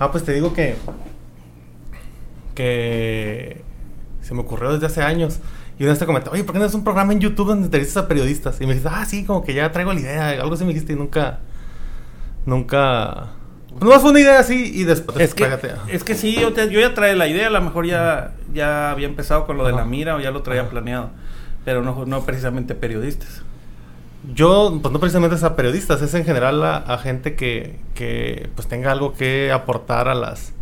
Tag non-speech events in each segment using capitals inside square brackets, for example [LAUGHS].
Ah, pues te digo que. que. se me ocurrió desde hace años. Y una vez te comenté, oye, ¿por qué no es un programa en YouTube donde entrevistas a periodistas? Y me dijiste, ah, sí, como que ya traigo la idea. Algo así me dijiste y nunca. Nunca. No fue una idea así y después. Es que, pégate. es que sí, yo, te- yo ya traía la idea, a lo mejor ya, ya había empezado con lo de la mira o ya lo traía planeado. Pero no, no precisamente periodistas. Yo, pues no precisamente es a periodistas, es en general a, a gente que, que pues tenga algo que aportar a las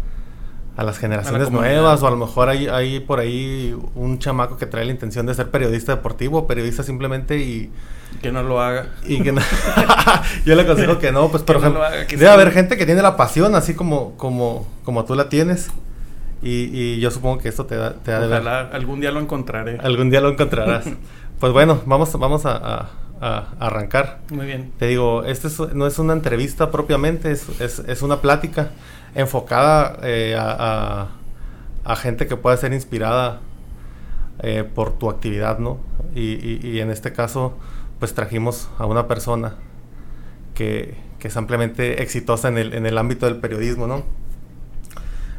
a las generaciones nuevas o a lo mejor hay, hay por ahí un chamaco que trae la intención de ser periodista deportivo, periodista simplemente y, Que no lo haga. y que no- [LAUGHS] yo le aconsejo que no, pues [LAUGHS] por no ejemplo, debe haber gente que tiene la pasión así como como como tú la tienes y, y yo supongo que esto te da te ha de ver. Ojalá algún día lo encontraré. Algún día lo encontrarás. [LAUGHS] pues bueno, vamos vamos a- a- a arrancar. Muy bien. Te digo, este es- no es una entrevista propiamente, es, es- es una plática enfocada eh, a, a- a gente que pueda ser inspirada eh, por tu actividad, ¿no? Y, y- y en este caso, pues trajimos a una persona que, que es ampliamente exitosa en el, en el ámbito del periodismo, ¿no?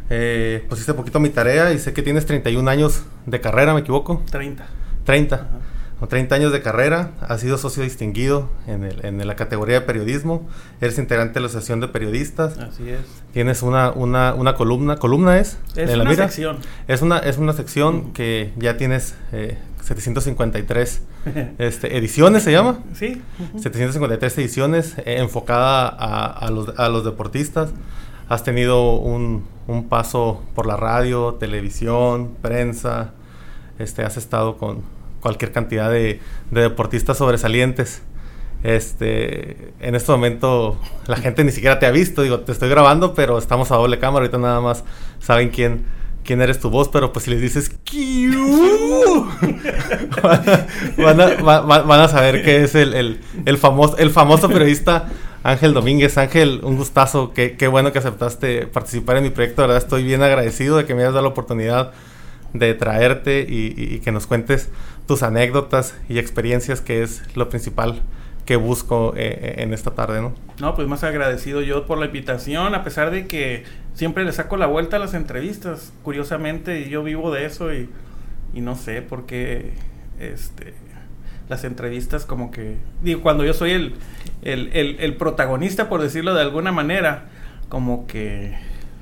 Eh, pues hice poquito mi tarea y sé que tienes 31 años de carrera, ¿me equivoco? 30. 30. Ajá. Con 30 años de carrera, has sido socio distinguido en, el- en la categoría de periodismo, eres integrante de la Asociación de Periodistas, Así es. tienes una, una, una columna, ¿columna es? Es ¿De la una Mira? sección. Es una, es una sección Ujú. que ya tienes eh, 753 [LAUGHS] este, ediciones, ¿se llama? sí. ujú. 753 ediciones eh, enfocada a, a los, a los deportistas. Has tenido un, un paso por la radio, televisión, prensa. Este, has estado con cualquier cantidad de, de deportistas sobresalientes. Este, en este momento la gente ni siquiera te ha visto. Digo, te estoy grabando, pero estamos a doble cámara. Ahorita nada más saben quién, quién eres tu voz. Pero pues si les dices [LAUGHS] van, a, van a- saber que es el, el, famoso, el famoso periodista Ángel Domínguez. Ángel, un gustazo. Qué, qué bueno que aceptaste participar en mi proyecto. Estoy bien agradecido de que me hayas dado la oportunidad de traerte y, que nos cuentes tus anécdotas y experiencias, que es lo principal que busco eh, en esta tarde, ¿no? No, pues más agradecido yo por la invitación, a pesar de que siempre le saco la vuelta a las entrevistas. Curiosamente, yo vivo de eso y, no sé por qué este, las entrevistas como que... Cuando yo soy el, el, el- el protagonista, por decirlo de alguna manera, como que...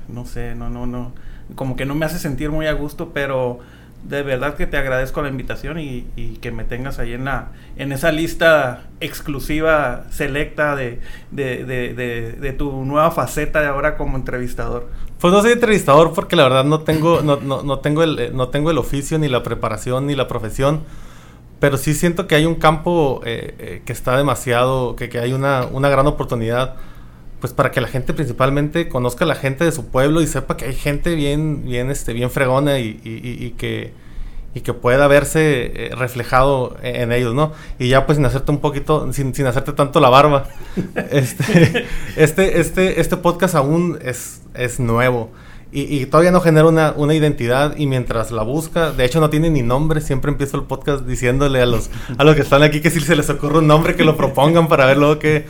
No sé, no, no, no. Como que no me hace sentir muy a gusto, pero de verdad que te agradezco la invitación y, y que me tengas ahí en la en esa lista exclusiva selecta de, de, de, de- tu nueva faceta de ahora como entrevistador. Pues no soy entrevistador porque la verdad no tengo, no, no, no tengo el, no tengo el oficio, ni la preparación, ni la profesión. Pero sí siento que hay un campo eh, eh, que está demasiado, que, que hay una, una gran oportunidad, pues para que la gente principalmente conozca a la gente de su pueblo y sepa que hay gente bien, bien, este, bien fregona y, y- y- que, y que pueda verse eh, reflejado en, en ellos, ¿no? Y ya pues sin hacerte un poquito, sin, sin hacerte tanto la barba, [LAUGHS] este, este, este, este podcast aún es, es nuevo. Y, y todavía no genera una, una identidad y mientras la busca, de hecho no tiene ni nombre, siempre empiezo el podcast diciéndole a los, a los que están aquí que si se les ocurre un nombre que lo propongan para ver luego que...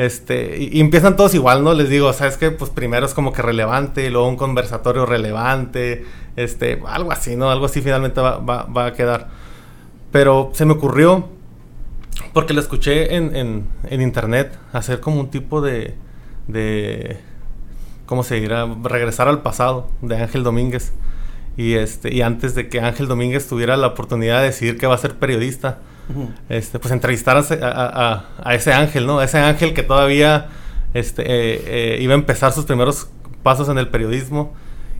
Este, y, y empiezan todos igual, ¿no? Les digo, ¿sabes qué? Pues primero es como que relevante, luego un conversatorio relevante, este, algo así, ¿no? Algo así finalmente va, a quedar. Pero se me ocurrió, porque lo escuché en internet, hacer como un tipo de, de, ¿cómo se dirá? Regresar al pasado de Ángel Domínguez. Y, este, y antes de que Ángel Domínguez tuviera la oportunidad de decidir que va a ser periodista, este, pues entrevistar a, ese- a- a- a ese ángel, ¿no? A ese ángel que todavía este, eh, eh, iba a empezar sus primeros pasos en el periodismo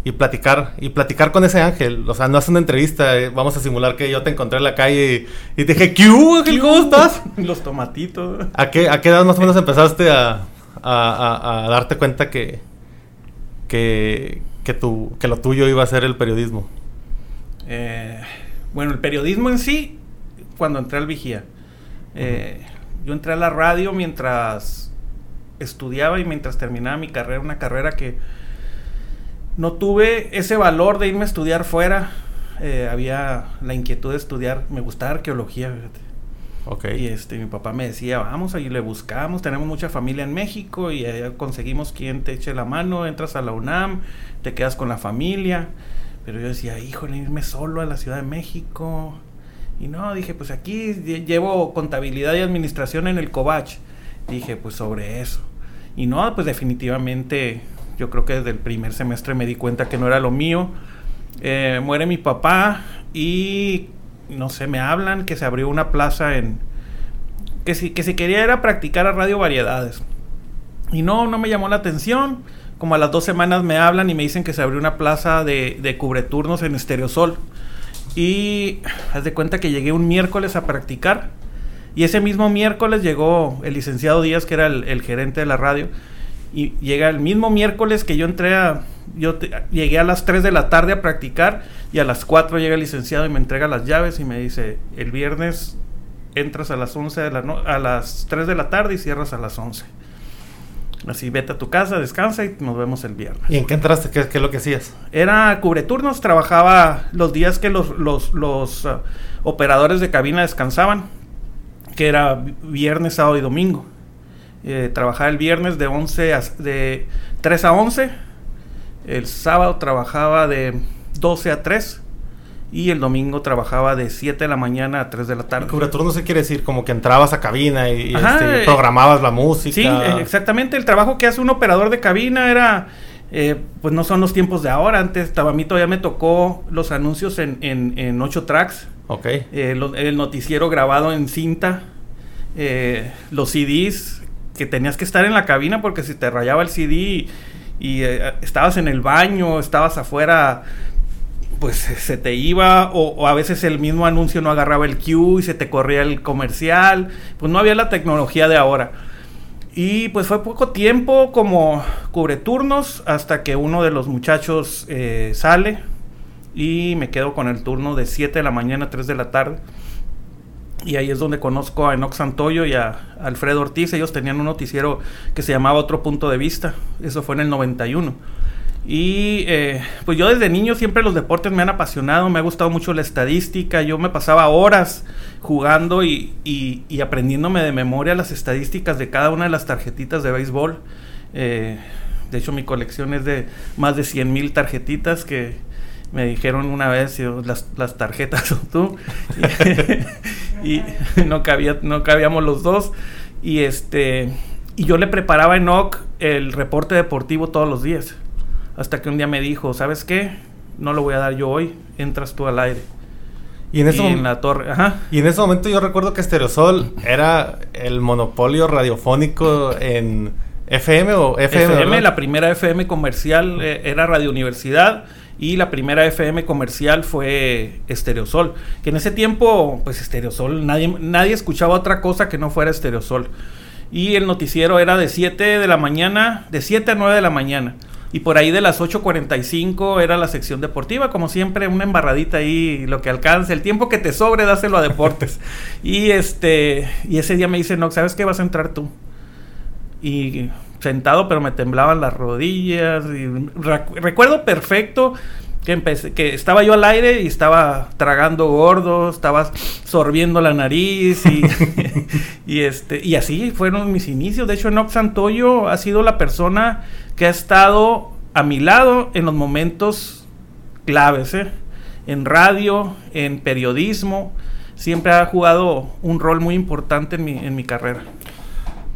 y platicar, y platicar con ese ángel. O sea, no es una entrevista, eh, vamos a simular que yo te encontré en la calle y, y te dije, ¿qué ángel? ¿Cómo estás? [LAUGHS] Los tomatitos. ¿A qué, ¿A qué edad más o menos empezaste a, a- a- a darte cuenta que, que, que, tu, que lo tuyo iba a ser el periodismo? Eh, bueno, el periodismo en sí, cuando entré al Vigía. Eh, Yo entré a la radio mientras estudiaba y mientras terminaba mi carrera, una carrera que no tuve ese valor de irme a estudiar fuera. Eh, había la inquietud de estudiar, me gustaba arqueología, fíjate. Y este, mi papá me decía, vamos, ahí le buscamos, tenemos mucha familia en México y conseguimos quien te eche la mano, entras a la UNAM, te quedas con la familia. Pero yo decía, híjole, irme solo a la Ciudad de México. Y no, dije, pues aquí llevo contabilidad y administración en el Covach. Dije, pues sobre eso. Y no, pues definitivamente yo creo que desde el primer semestre me di cuenta que no era lo mío. Eh, muere mi papá y no sé, me hablan que se abrió una plaza en... Que si, que si quería era practicar a radio variedades. Y no, no me llamó la atención. Como a las dos semanas me hablan y me dicen que se abrió una plaza de, de cubreturnos en Estereosol. Y haz de cuenta que llegué un miércoles a practicar. Y ese mismo miércoles llegó el licenciado Díaz, que era el, gerente de la radio. Y llega el mismo miércoles que yo entré a... Yo llegué a las 3 de la tarde a practicar y a las 4 llega el licenciado y me entrega las llaves y me dice, el viernes entras a las 11 de la a las 3 de la tarde y cierras a las 11. Así, vete a tu casa, descansa y nos vemos el viernes. ¿Y en qué entraste? ¿Qué, es lo que hacías? Era cubreturnos, trabajaba los días que los, los, los uh, operadores de cabina descansaban, que era viernes, sábado y domingo. Eh, trabajaba el viernes de 11 a, de 3 a 11, el sábado trabajaba de 12 a 3 y el domingo trabajaba de 7 de la mañana a 3 de la tarde. no se quiere decir como que entrabas a cabina y, este, programabas la música. Sí, eh, exactamente. El trabajo que hace un operador de cabina era, eh, pues no son los tiempos de ahora. Antes, a mí todavía me tocó los anuncios en, en, en 8 tracks. Ok. Eh, el noticiero grabado en cinta. los CDs que tenías que estar en la cabina porque si te rayaba el CD y estabas en el baño, estabas afuera pues se te iba o, a veces el mismo anuncio no agarraba el cue y se te corría el comercial, pues no había la tecnología de ahora. Y pues fue poco tiempo como cubre turnos hasta que uno de los muchachos eh, sale y me quedo con el turno de 7 de la mañana a 3 de la tarde. Y ahí es donde conozco a Enox Santoyo y a Alfredo Ortiz. Ellos tenían un noticiero que se llamaba Otro Punto de Vista. Eso fue en el 91. Y eh, pues yo desde niño siempre los deportes me han apasionado, me ha gustado mucho la estadística, yo me pasaba horas jugando y, y, aprendiéndome de memoria las estadísticas de cada una de las tarjetitas de béisbol. Eh, de hecho mi colección es de más de 100 mil tarjetitas que me dijeron una vez, las, las tarjetas o tú, [LAUGHS] y, no, cabía, no cabíamos los dos. Y, este, y yo le preparaba a Enoch el reporte deportivo todos los días. Hasta que un día me dijo, ¿sabes qué? No lo voy a dar yo hoy, entras tú al aire. Y en, ese en la torre, Y en ese momento yo recuerdo que Estereosol era el monopolio radiofónico en FM o FM. FM la primera FM comercial eh, era Radio Universidad y la primera FM comercial fue Estereosol. Que en ese tiempo, pues Estereosol, nadie, nadie escuchaba otra cosa que no fuera Estereosol. Y el noticiero era de 7 de la mañana, de 7 a 9 de la mañana. Y por ahí de las 8.45 era la sección deportiva, como siempre, una embarradita ahí, lo que alcance, el tiempo que te sobre, dáselo a deportes. [LAUGHS] y este, y ese día me dice, no, ¿sabes qué? Vas a entrar tú. Y sentado, pero me temblaban las rodillas. Y recuerdo perfecto que empecé, estaba yo al aire y estaba tragando gordo, estaba sorbiendo la nariz y, [LAUGHS] este y así fueron mis inicios. De hecho, Enoch Santoyo ha sido la persona que ha estado a mi lado en los momentos claves, ¿eh? en radio, en periodismo, siempre ha jugado un rol muy importante en mi, en mi carrera.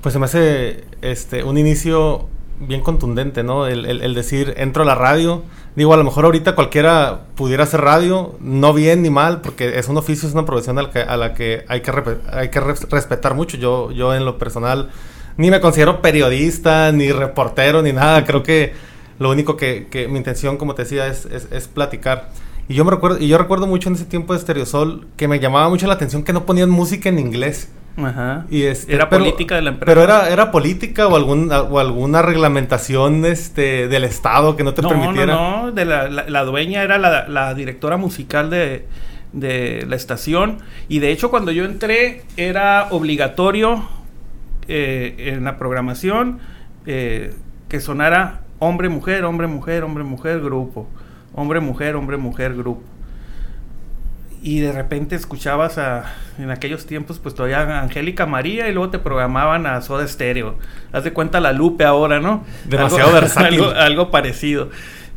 Pues se me hace este, un inicio bien contundente, ¿no? El, decir, entro a la radio. Digo, a lo mejor ahorita cualquiera pudiera hacer radio, no bien ni mal, porque es un oficio, es una profesión a la que, a la que hay que, hay que respetar mucho. Yo, yo en lo personal ni me considero periodista, ni reportero, ni nada. Creo que lo único que, que mi intención, como te decía, es, es, platicar. Y yo me recuerdo, y yo recuerdo mucho en ese tiempo de Stereosol que me llamaba mucho la atención que no ponían música en inglés. Ajá. Y este, era política de la empresa. Pero era, era política o, algún, o alguna reglamentación este, del Estado que no te permitiera. No, no, de la, la, dueña era la, la directora musical de, de la estación. Y de hecho, cuando yo entré, era obligatorio eh, en la programación eh, que sonara hombre, mujer, hombre, mujer, hombre, mujer, grupo. Hombre, mujer, hombre, mujer, grupo. Y de repente escuchabas a, en aquellos tiempos, pues todavía a Angélica María y luego te programaban a Soda Stereo. Haz de cuenta la Lupe ahora, ¿no? Demasiado algo, [LAUGHS] versátil. Algo, algo parecido.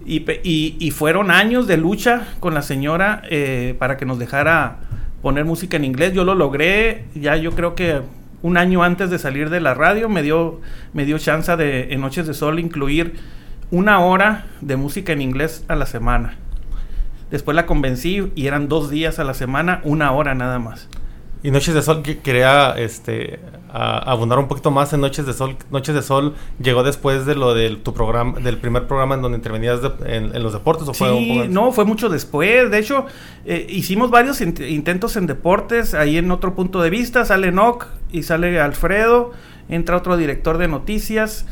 Y, y, y, fueron años de lucha con la señora eh, para que nos dejara poner música en inglés. Yo lo logré, ya yo creo que un año antes de salir de la radio me dio, me dio chance de en Noches de Sol incluir una hora de música en inglés a la semana. Después la convencí y eran dos días a la semana, una hora nada más. Y Noches de Sol, que quería este, a, abundar un poquito más en Noches de Sol. Noches de Sol llegó después de lo del tu programa, del primer programa en donde intervenías de, en, en, los deportes. ¿o sí, fue un poco no, fue mucho después. De hecho, eh, hicimos varios int intentos en deportes. Ahí en otro punto de vista sale Noc y sale Alfredo. Entra otro director de noticias.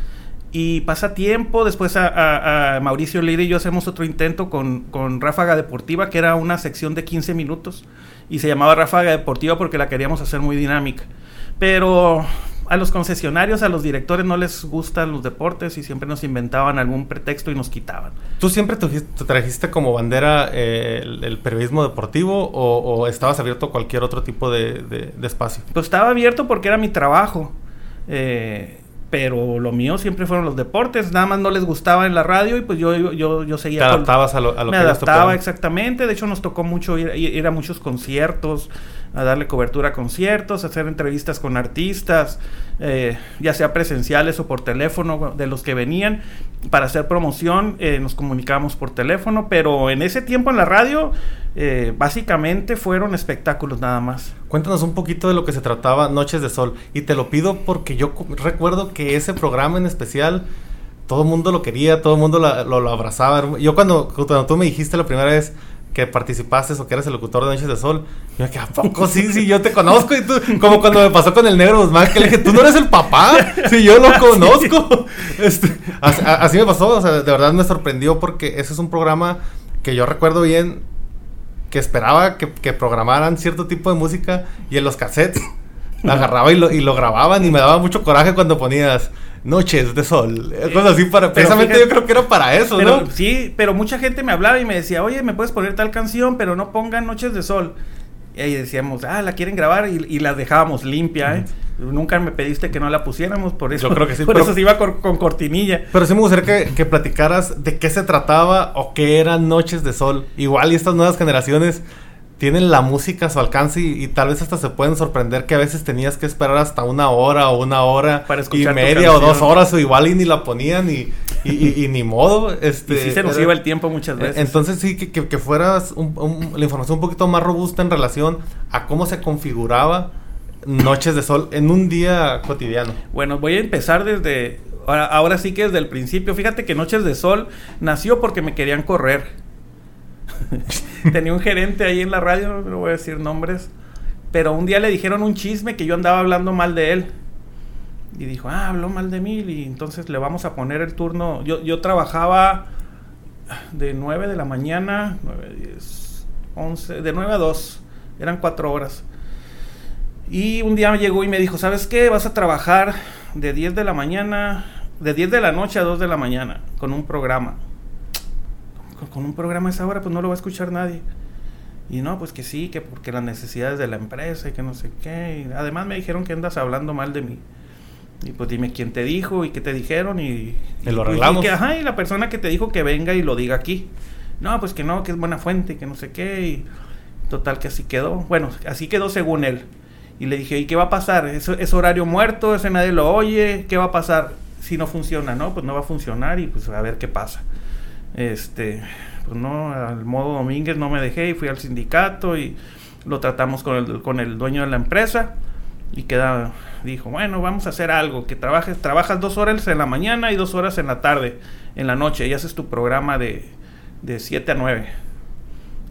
Y pasa tiempo, después a, a, a Mauricio Leire y yo hacemos otro intento con, con, Ráfaga Deportiva, que era una sección de 15 minutos, y se llamaba Ráfaga Deportiva porque la queríamos hacer muy dinámica. Pero a los concesionarios, a los directores no les gustan los deportes y siempre nos inventaban algún pretexto y nos quitaban. ¿Tú siempre te trajiste como bandera eh, el, el, periodismo deportivo o, o, estabas abierto a cualquier otro tipo de, de, de espacio? Pues estaba abierto porque era mi trabajo. Eh, pero lo mío siempre fueron los deportes, nada más no les gustaba en la radio y pues yo, yo, yo seguía... Te adaptabas con, a lo, a lo me que adaptaba exactamente, de hecho nos tocó mucho ir, ir, a muchos conciertos, a darle cobertura a conciertos, a hacer entrevistas con artistas, eh, ya sea presenciales o por teléfono de los que venían, para hacer promoción eh, nos comunicábamos por teléfono, pero en ese tiempo en la radio eh, básicamente fueron espectáculos nada más. Cuéntanos un poquito de lo que se trataba Noches de Sol. Y te lo pido porque yo recuerdo que ese programa en especial, todo el mundo lo quería, todo el mundo lo, lo, abrazaba. Yo cuando, cuando tú me dijiste la primera vez que participaste o que eres el locutor de Noches de Sol, yo me quedé, ¿a poco sí? Sí, yo te conozco. Y tú, como cuando me pasó con el negro Guzmán, que le dije, ¿tú no eres el papá? Sí, yo lo [LAUGHS] conozco. Este, así, así me pasó, o sea, de verdad me sorprendió porque ese es un programa que yo recuerdo bien que esperaba que, que, programaran cierto tipo de música y en los cassettes la agarraba y lo, y lo grababan y me daba mucho coraje cuando ponías noches de sol, cosas así para precisamente fíjate, yo creo que era para eso, pero, ¿no? Sí, pero mucha gente me hablaba y me decía, "Oye, me puedes poner tal canción, pero no pongan noches de sol." Y ahí decíamos, "Ah, la quieren grabar" y, y la dejábamos limpia, ¿eh? Nunca me pediste que no la pusiéramos, por eso. Yo creo que sí. [LAUGHS] Por pero, eso se iba con, con, cortinilla. Pero sí me gustaría que, que, platicaras de qué se trataba o qué eran Noches de Sol. Igual y estas nuevas generaciones tienen la música a su alcance y, y, tal vez hasta se pueden sorprender que a veces tenías que esperar hasta una hora o una hora Para y media o dos horas o igual y ni la ponían y, y, y ni modo. [LAUGHS] Este, y sí se nos era, iba el tiempo muchas veces. Entonces sí, que, que, que fueras un, un, la información un poquito más robusta en relación a cómo se configuraba Noches de Sol en un día cotidiano. Bueno, voy a empezar desde... Ahora, ahora sí que desde el principio. Fíjate que Noches de Sol nació porque me querían correr. [LAUGHS] Tenía un gerente ahí en la radio, no voy a decir nombres, pero un día le dijeron un chisme que yo andaba hablando mal de él. Y dijo, ah, habló mal de mí y entonces le vamos a poner el turno. Yo, yo trabajaba de 9 de la mañana, 9, 10, 11, de 9 a 2, eran 4 horas. Y un día llegó y me dijo, ¿sabes qué? Vas a trabajar de 10 de la mañana, de 10 de la noche a 2 de la mañana, con un programa con un programa a esa hora, pues no lo va a escuchar nadie. Y no, pues que sí, que porque las necesidades de la empresa y que no sé qué. Y además me dijeron que andas hablando mal de mí. Y pues dime quién te dijo y qué te dijeron y... Y lo arreglamos. Y, que, ajá, y la persona que te dijo que venga y lo diga aquí. No, pues que no, que es buena fuente, que no sé qué. Y total que así quedó. Bueno, así quedó según él. Y le dije, ¿y qué va a pasar? ¿Es, es horario muerto? ¿Ese nadie lo oye? ¿Qué va a pasar si no funciona? No, pues no va a funcionar y pues a ver qué pasa. Este, pues no, al modo Domínguez no me dejé y fui al sindicato y lo tratamos con el, con el dueño de la empresa y queda, dijo, bueno, vamos a hacer algo, que trabajes, trabajas dos horas en la mañana y dos horas en la tarde, en la noche, y haces tu programa de, de 7 a 9.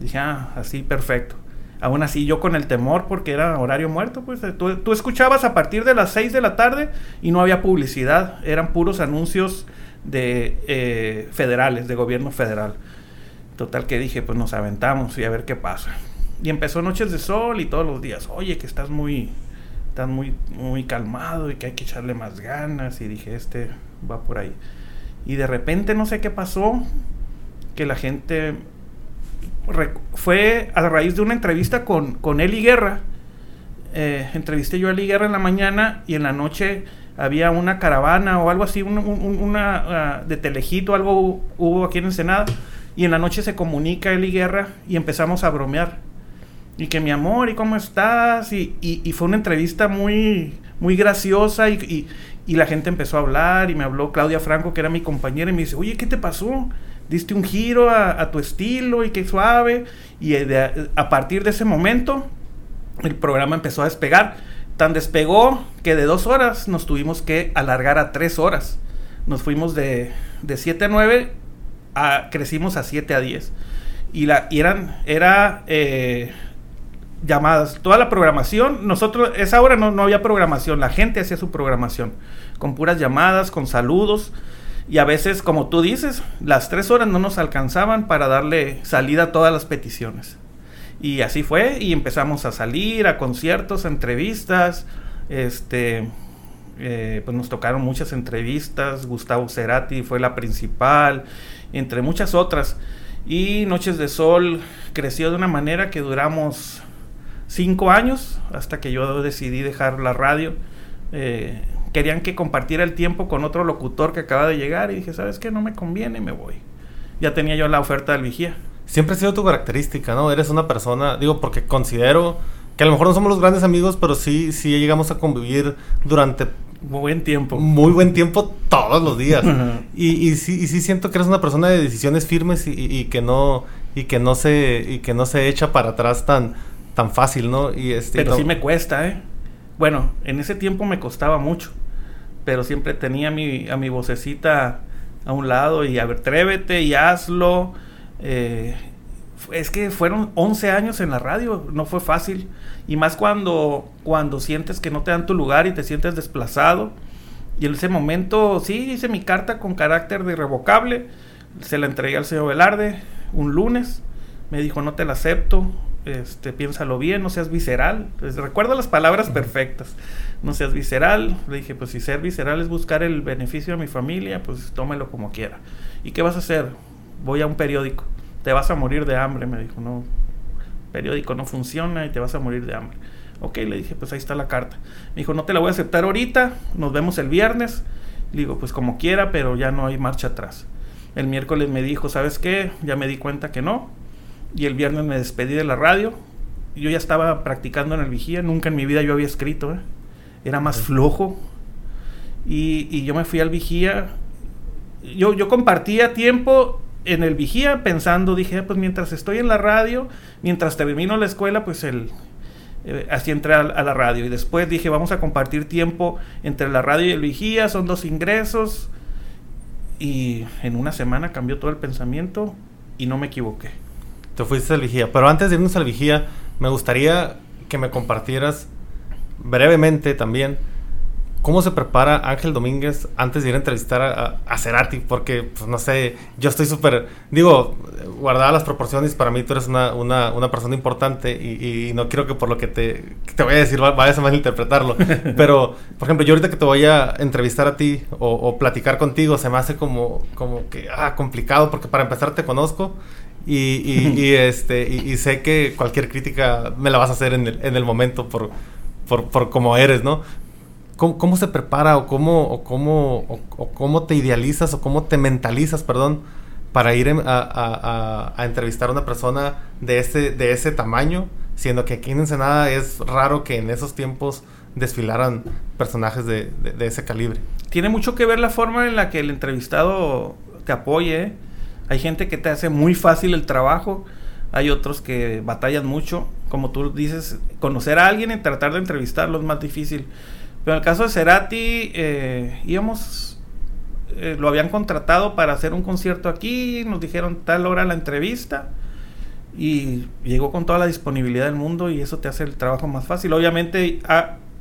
Dije, ah, así perfecto. Aún así, yo con el temor, porque era horario muerto, pues tú, tú escuchabas a partir de las 6 de la tarde y no había publicidad, eran puros anuncios de eh, federales, de gobierno federal. Total que dije, pues nos aventamos y a ver qué pasa. Y empezó Noches de Sol y todos los días, oye, que estás muy, estás muy, muy calmado y que hay que echarle más ganas. Y dije, este va por ahí. Y de repente no sé qué pasó, que la gente fue a raíz de una entrevista con, con Eli Guerra. Eh, entrevisté yo a Eli Guerra en la mañana y en la noche había una caravana o algo así, una ah, de Telejito, algo hubo aquí en Ensenada. Y en la noche se comunica Eli Guerra y empezamos a bromear. Y que mi amor, ¿y cómo estás? Y, y, fue una entrevista muy, muy graciosa y, y, la gente empezó a hablar y me habló Claudia Franco, que era mi compañera, y me dice, oye, ¿qué te pasó? Diste un giro a, tu estilo y qué suave. Y a partir de ese momento, el programa empezó a despegar Tan despegó que de dos horas nos tuvimos que alargar a tres horas. Nos fuimos de, de 7 a 9, a, crecimos a 7 a 10. Y, la, eran, era eh, llamadas. Toda la programación, nosotros, esa hora no, no había programación, la gente hacía su programación. Con puras llamadas, con saludos. Y a veces, como tú dices, las tres horas no nos alcanzaban para darle salida a todas las peticiones. Y así fue, y empezamos a salir a conciertos, a entrevistas, este, eh, pues nos tocaron muchas entrevistas, Gustavo Cerati fue la principal, entre muchas otras. Y Noches de Sol creció de una manera que duramos cinco años hasta que yo decidí dejar la radio. Eh, querían que compartiera el tiempo con otro locutor que acaba de llegar y dije, ¿sabes qué? No me conviene me voy. Ya tenía yo la oferta del vigía siempre ha sido tu característica, ¿no? Eres una persona, digo, porque considero que a lo mejor no somos los grandes amigos, pero sí, sí llegamos a convivir durante muy buen tiempo. Muy buen tiempo todos los días. y, y, sí, y sí siento que eres una persona de decisiones firmes y, y, que no y que no se y que no se echa para atrás tan tan fácil, ¿no? Y este, pero sí me cuesta, ¿eh? Bueno, en ese tiempo me costaba mucho, pero siempre tenía mi, a mi vocecita a un lado y a ver, atrévete y hazlo eh, es que fueron 11 años en la radio, no fue fácil. Y más cuando, cuando sientes que no te dan tu lugar y te sientes desplazado. Y en ese momento, sí, hice mi carta con carácter de irrevocable. Se la entregué al señor Velarde un lunes. Me dijo, no te la acepto. Este, piénsalo bien, no seas visceral. Pues, recuerdo las palabras perfectas. No seas visceral. Le dije, pues si ser visceral es buscar el beneficio de mi familia, pues tómelo como quiera. ¿Y qué vas a hacer? voy a un periódico, te vas a morir de hambre, me dijo, no, periódico no funciona y te vas a morir de hambre. Ok, le dije, pues ahí está la carta. Me dijo, no te la voy a aceptar ahorita, nos vemos el viernes. Le digo, pues como quiera, pero ya no hay marcha atrás. El miércoles me dijo, ¿sabes qué? Ya me di cuenta que no. Y el viernes me despedí de la radio. Yo ya estaba practicando en el vigía, nunca en mi vida yo había escrito. ¿eh? Era más flojo. Y, y, yo me fui al vigía. Yo, yo compartía tiempo en el vigía pensando, dije, pues mientras estoy en la radio, mientras termino la escuela, pues el, eh, así entré a, la radio. Y después dije, vamos a compartir tiempo entre la radio y el vigía, son dos ingresos. Y en una semana cambió todo el pensamiento y no me equivoqué. Te fuiste al vigía. Pero antes de irnos al vigía, me gustaría que me compartieras brevemente también ¿Cómo se prepara Ángel Domínguez antes de ir a entrevistar a, a Cerati? Porque, pues no sé, yo estoy súper, digo, guardada las proporciones, para mí tú eres una, una, una persona importante y, y, no quiero que por lo que te, te voy a decir vayas a malinterpretarlo. [LAUGHS] Pero, por ejemplo, yo ahorita que te voy a entrevistar a ti o, o, platicar contigo, se me hace como, como que, ah, complicado, porque para empezar te conozco y, y, [LAUGHS] y este, y, sé que cualquier crítica me la vas a hacer en el, en el momento por, por, por cómo eres, ¿no? ¿Cómo, se prepara o cómo, cómo, cómo te idealizas o cómo te mentalizas, perdón, para ir a, entrevistar a una persona de ese, de ese tamaño? Siendo que aquí en Ensenada es raro que en esos tiempos desfilaran personajes de, ese calibre. Tiene mucho que ver la forma en la que el entrevistado te apoye. ¿eh? Hay gente que te hace muy fácil el trabajo, hay otros que batallan mucho. Como tú dices, conocer a alguien y tratar de entrevistarlo es más difícil. Pero en el caso de Cerati, eh, íbamos, eh, lo habían contratado para hacer un concierto aquí, nos dijeron tal hora la entrevista y llegó con toda la disponibilidad del mundo y eso te hace el trabajo más fácil. Obviamente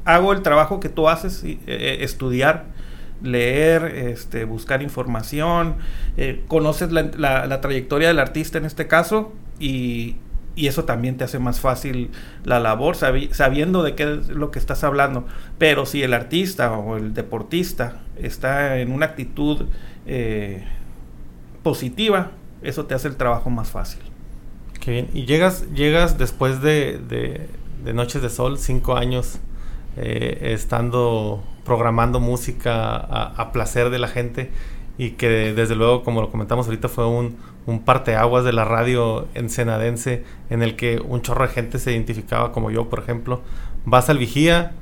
hago el trabajo que tú haces, eh, estudiar, leer, este, buscar información, conoces la, la trayectoria del artista en este caso y, y eso también te hace más fácil la labor sabiendo de qué es lo que estás hablando. Pero si el artista o el deportista está en una actitud eh, positiva, eso te hace el trabajo más fácil. Qué bien. Y llegas, llegas después de, de, Noches de Sol, cinco años, eh, estando programando música a, placer de la gente y que desde luego, como lo comentamos ahorita, fue un, un parteaguas de la radio ensenadense en el que un chorro de gente se identificaba como yo, por ejemplo. Vas al vigía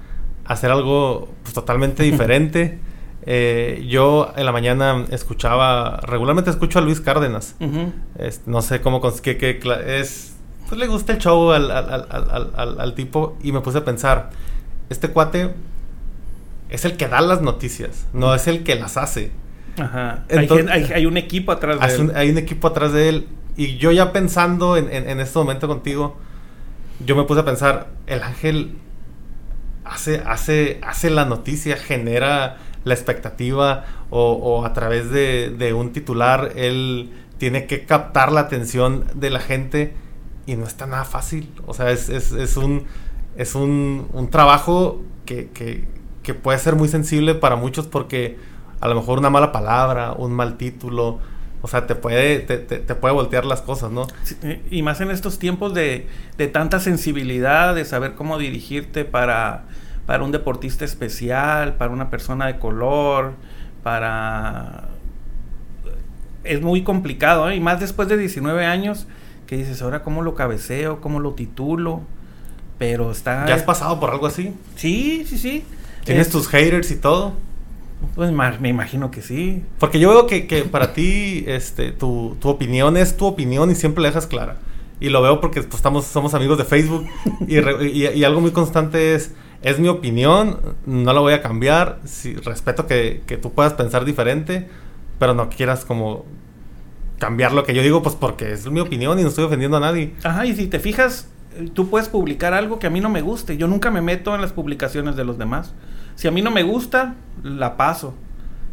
a hacer algo pues, totalmente [LAUGHS] diferente. Eh, yo en la mañana escuchaba, regularmente escucho a Luis Cárdenas. no sé cómo, que, que, es, pues le gusta el show al, al, al, tipo y me puse a pensar, este cuate es el que da las noticias, no es el que las hace. Ajá. hay, un equipo atrás de él. hay un equipo atrás de él. Y yo ya pensando en, en, este momento contigo, yo me puse a pensar, el ángel hace, hace, hace la noticia, genera la expectativa o, a través de, un titular, él tiene que captar la atención de la gente y no está nada fácil. O sea, es, es, un, es un, un trabajo que, que, que puede ser muy sensible para muchos porque a lo mejor una mala palabra, un mal título, o sea, te puede, te, te, puede voltear las cosas, ¿no? y más en estos tiempos de, de, tanta sensibilidad, de saber cómo dirigirte para, para un deportista especial, para una persona de color, para... Es muy complicado, ¿eh? Y más después de 19 años, que dices, ahora cómo lo cabeceo, cómo lo titulo, pero está... ¿Ya has pasado por algo así? Sí, sí, sí. ¿Tienes tus haters y todo? Pues me imagino que sí. Porque yo veo que, que para ti este, tu, tu, opinión es tu opinión y siempre la dejas clara. Y lo veo porque pues, estamos, somos amigos de Facebook y, y, algo muy constante es, es mi opinión, no la voy a cambiar. Si, respeto que, que tú puedas pensar diferente, pero no quieras como cambiar lo que yo digo, pues porque es mi opinión y no estoy ofendiendo a nadie. Ajá, y si te fijas, tú puedes publicar algo que a mí no me guste. Yo nunca me meto en las publicaciones de los demás. Si a mí no me gusta, la paso.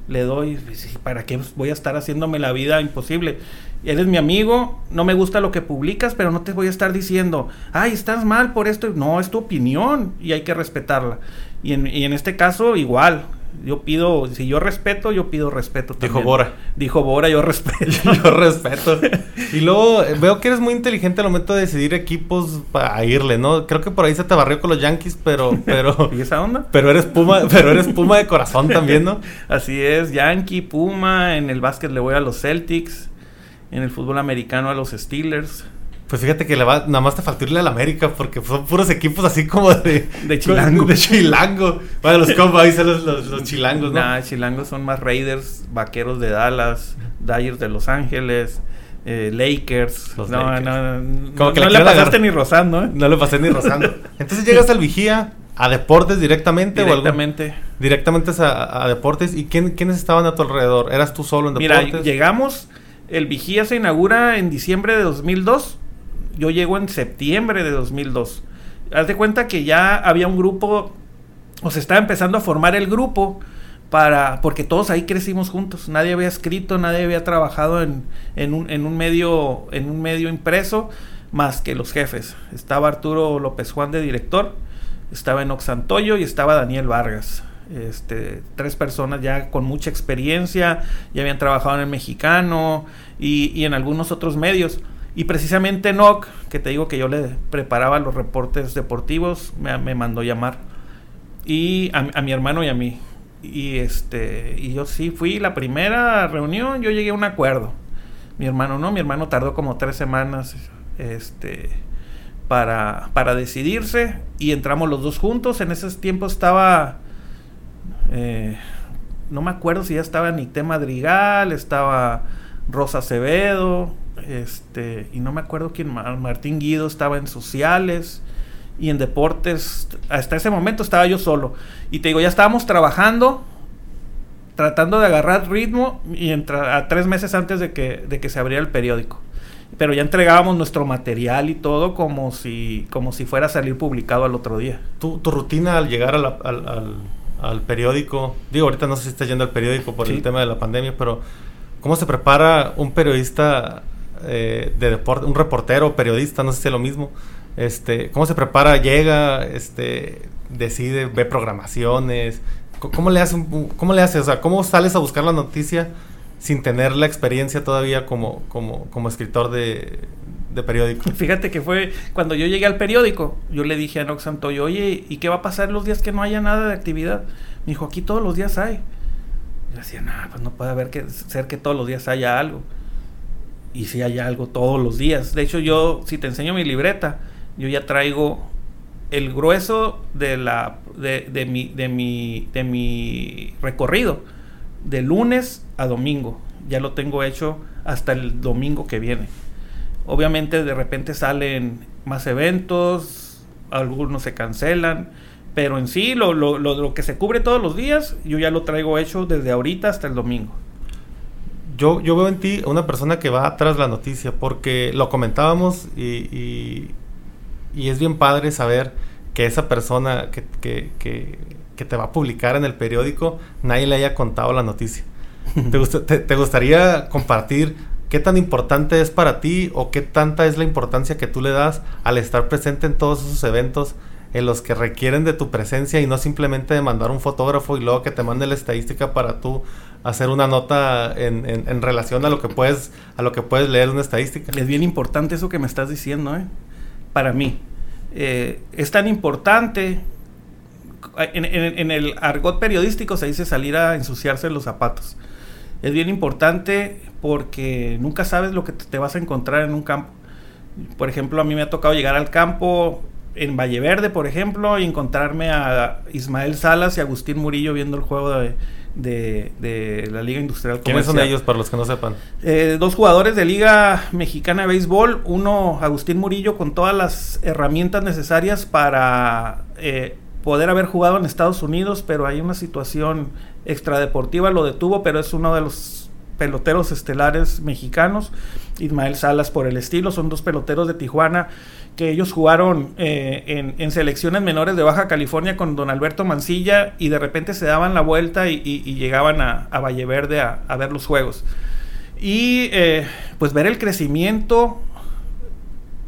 Le doy, ¿para qué voy a estar haciéndome la vida imposible? Eres mi amigo, no me gusta lo que publicas, pero no te voy a estar diciendo, ay, estás mal por esto. No, es tu opinión y hay que respetarla. Y en, y en este caso, igual, yo pido, si yo respeto, yo pido respeto. También. Dijo Bora. Dijo Bora, yo respeto. [LAUGHS] yo respeto. [LAUGHS] y luego eh, veo que eres muy inteligente al momento de decidir equipos para irle, ¿no? Creo que por ahí se te barrió con los Yankees, pero... [LAUGHS] pero ¿Y esa onda? Pero eres Puma, pero eres Puma de corazón también, ¿no? Así es, Yankee, Puma, en el básquet le voy a los Celtics, en el fútbol americano a los Steelers. Pues fíjate que le va, nada más te faltó irle a la América porque son puros equipos así como de... De chilango. De chilango. Bueno, los Cowboys son los, los, chilangos, ¿no? Nah, chilangos son más Raiders, Vaqueros de Dallas, Dyers de Los Ángeles, eh, Lakers. Los no, Lakers. no, no. Como que no le pasaste ni rozando, ¿eh? No le pasé ni rozando. [LAUGHS] Entonces llegas al Vigía, a deportes directamente, directamente. o Directamente a, a, deportes. ¿Y quién, quiénes estaban a tu alrededor? ¿Eras tú solo en deportes? Mira, llegamos... El Vigía se inaugura en diciembre de 2002 yo llego en septiembre de 2002. Haz de cuenta que ya había un grupo, o se estaba empezando a formar el grupo para porque todos ahí crecimos juntos. Nadie había escrito nadie había trabajado en, en, un, en, un, medio en un medio impreso más que los jefes. Estaba Arturo López Juan de director estaba Enox Santoyo y estaba Daniel Vargas. Este, tres personas ya con mucha experiencia ya habían trabajado en el mexicano y, y en algunos otros medios y precisamente Nock, que te digo que yo le preparaba los reportes deportivos, me, mandó llamar. Y a, mi hermano y a mí. Y este y yo sí fui la primera reunión, yo llegué a un acuerdo. Mi hermano no, mi hermano tardó como tres semanas este, para, para decidirse y entramos los dos juntos. En ese tiempo estaba, eh, no me acuerdo si ya estaba Nicté Madrigal, estaba Rosa Acevedo, este, y no me acuerdo quién, Martín Guido estaba en sociales y en deportes. Hasta ese momento estaba yo solo. Y te digo, ya estábamos trabajando, tratando de agarrar ritmo y a tres meses antes de que, de que se abriera el periódico. Pero ya entregábamos nuestro material y todo como si, como si fuera a salir publicado al otro día. ¿Tu, tu rutina al llegar al, al, periódico? Digo, ahorita no sé si estás yendo al periódico por el tema de la pandemia, pero ¿cómo se prepara un periodista eh, de deporte, un reportero, periodista, no sé si es lo mismo, este, cómo se prepara, llega, este, decide, ve programaciones, ¿cómo le hace, cómo le hace, o sea, cómo sales a buscar la noticia sin tener la experiencia todavía como, como, como escritor de, de periódico. [LAUGHS] Fíjate que fue cuando yo llegué al periódico, yo le dije a Nox oye, ¿y qué va a pasar los días que no haya nada de actividad? Me dijo, aquí todos los días hay. Yo decía, no, pues no puede haber que ser que todos los días haya algo. Y si hay algo todos los días. De hecho, yo, si te enseño mi libreta, yo ya traigo el grueso de la de, de, mi, de, mi, de mi recorrido de lunes a domingo. Ya lo tengo hecho hasta el domingo que viene. Obviamente de repente salen más eventos, algunos se cancelan, pero en sí lo, lo, lo, que se cubre todos los días, yo ya lo traigo hecho desde ahorita hasta el domingo. Yo, yo veo en ti una persona que va atrás de la noticia, porque lo comentábamos y, y, es bien padre saber que esa persona que, que, que, que, te va a publicar en el periódico, nadie le haya contado la noticia. [LAUGHS] ¿Te, te, gustaría compartir qué tan importante es para ti o qué tanta es la importancia que tú le das al estar presente en todos esos eventos en los que requieren de tu presencia y no simplemente de mandar un fotógrafo y luego que te mande la estadística para tú hacer una nota en, en, relación a lo que puedes a lo que puedes leer una estadística. Es bien importante eso que me estás diciendo, ¿eh? Para mí. Eh, es tan importante en, el argot periodístico se dice salir a ensuciarse los zapatos es bien importante porque nunca sabes lo que te vas a encontrar en un campo. Por ejemplo, a mí me ha tocado llegar al campo en Valle Verde, por ejemplo, y encontrarme a Ismael Salas y Agustín Murillo viendo el juego de, de, la Liga Industrial ¿Quiénes son ellos, para los que no sepan? Eh, dos jugadores de Liga Mexicana de Béisbol. Uno, Agustín Murillo, con todas las herramientas necesarias para eh, poder haber jugado en Estados Unidos, pero hay una situación extradeportiva, lo detuvo, pero es uno de los peloteros estelares mexicanos. Ismael Salas por el estilo, son dos peloteros de Tijuana que ellos jugaron eh, en, selecciones menores de Baja California con don Alberto Mancilla y de repente se daban la vuelta y, llegaban a, Valle Verde a, ver los juegos. Y eh, pues ver el crecimiento,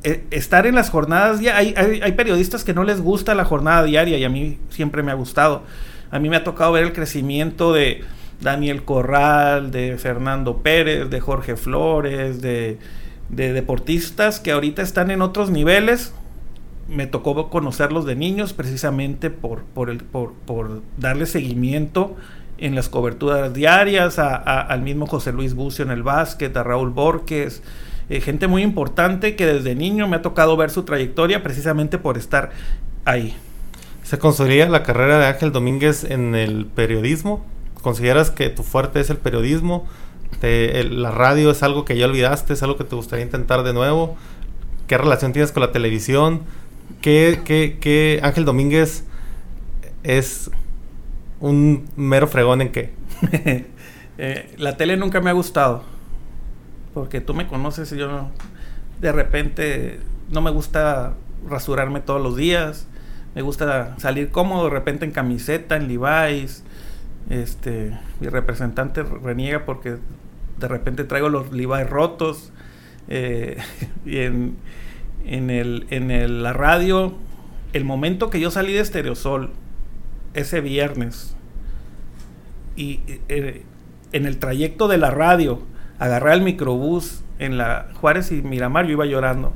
eh, estar en las jornadas, ya hay, hay, periodistas que no les gusta la jornada diaria y a mí siempre me ha gustado. A mí me ha tocado ver el crecimiento de Daniel Corral, de Fernando Pérez, de Jorge Flores, de, deportistas que ahorita están en otros niveles. Me tocó conocerlos de niños precisamente por, por, el, por, por darle seguimiento en las coberturas diarias, al mismo José Luis Bucio en el básquet, a Raúl Borges, eh, gente muy importante que desde niño me ha tocado ver su trayectoria precisamente por estar ahí. ¿Se considera la carrera de Ángel Domínguez en el periodismo? ¿Consideras que tu fuerte es el periodismo? ¿La radio es algo que ya olvidaste? ¿Es algo que te gustaría intentar de nuevo? ¿Qué relación tienes con la televisión? ¿Qué, qué, qué Ángel Domínguez es un mero fregón en qué? [LAUGHS] Eh, la tele nunca me ha gustado porque tú me conoces y yo de repente no me gusta rasurarme todos los días, me gusta salir cómodo de repente en camiseta, en Levi's, este, mi representante reniega porque de repente traigo los Levi's rotos eh, [LAUGHS] y en, en, el, en el, la radio, el momento que yo salí de Estereosol, ese viernes, y eh, en el trayecto de la radio, agarré el microbús en la Juárez y Miramar, yo iba llorando.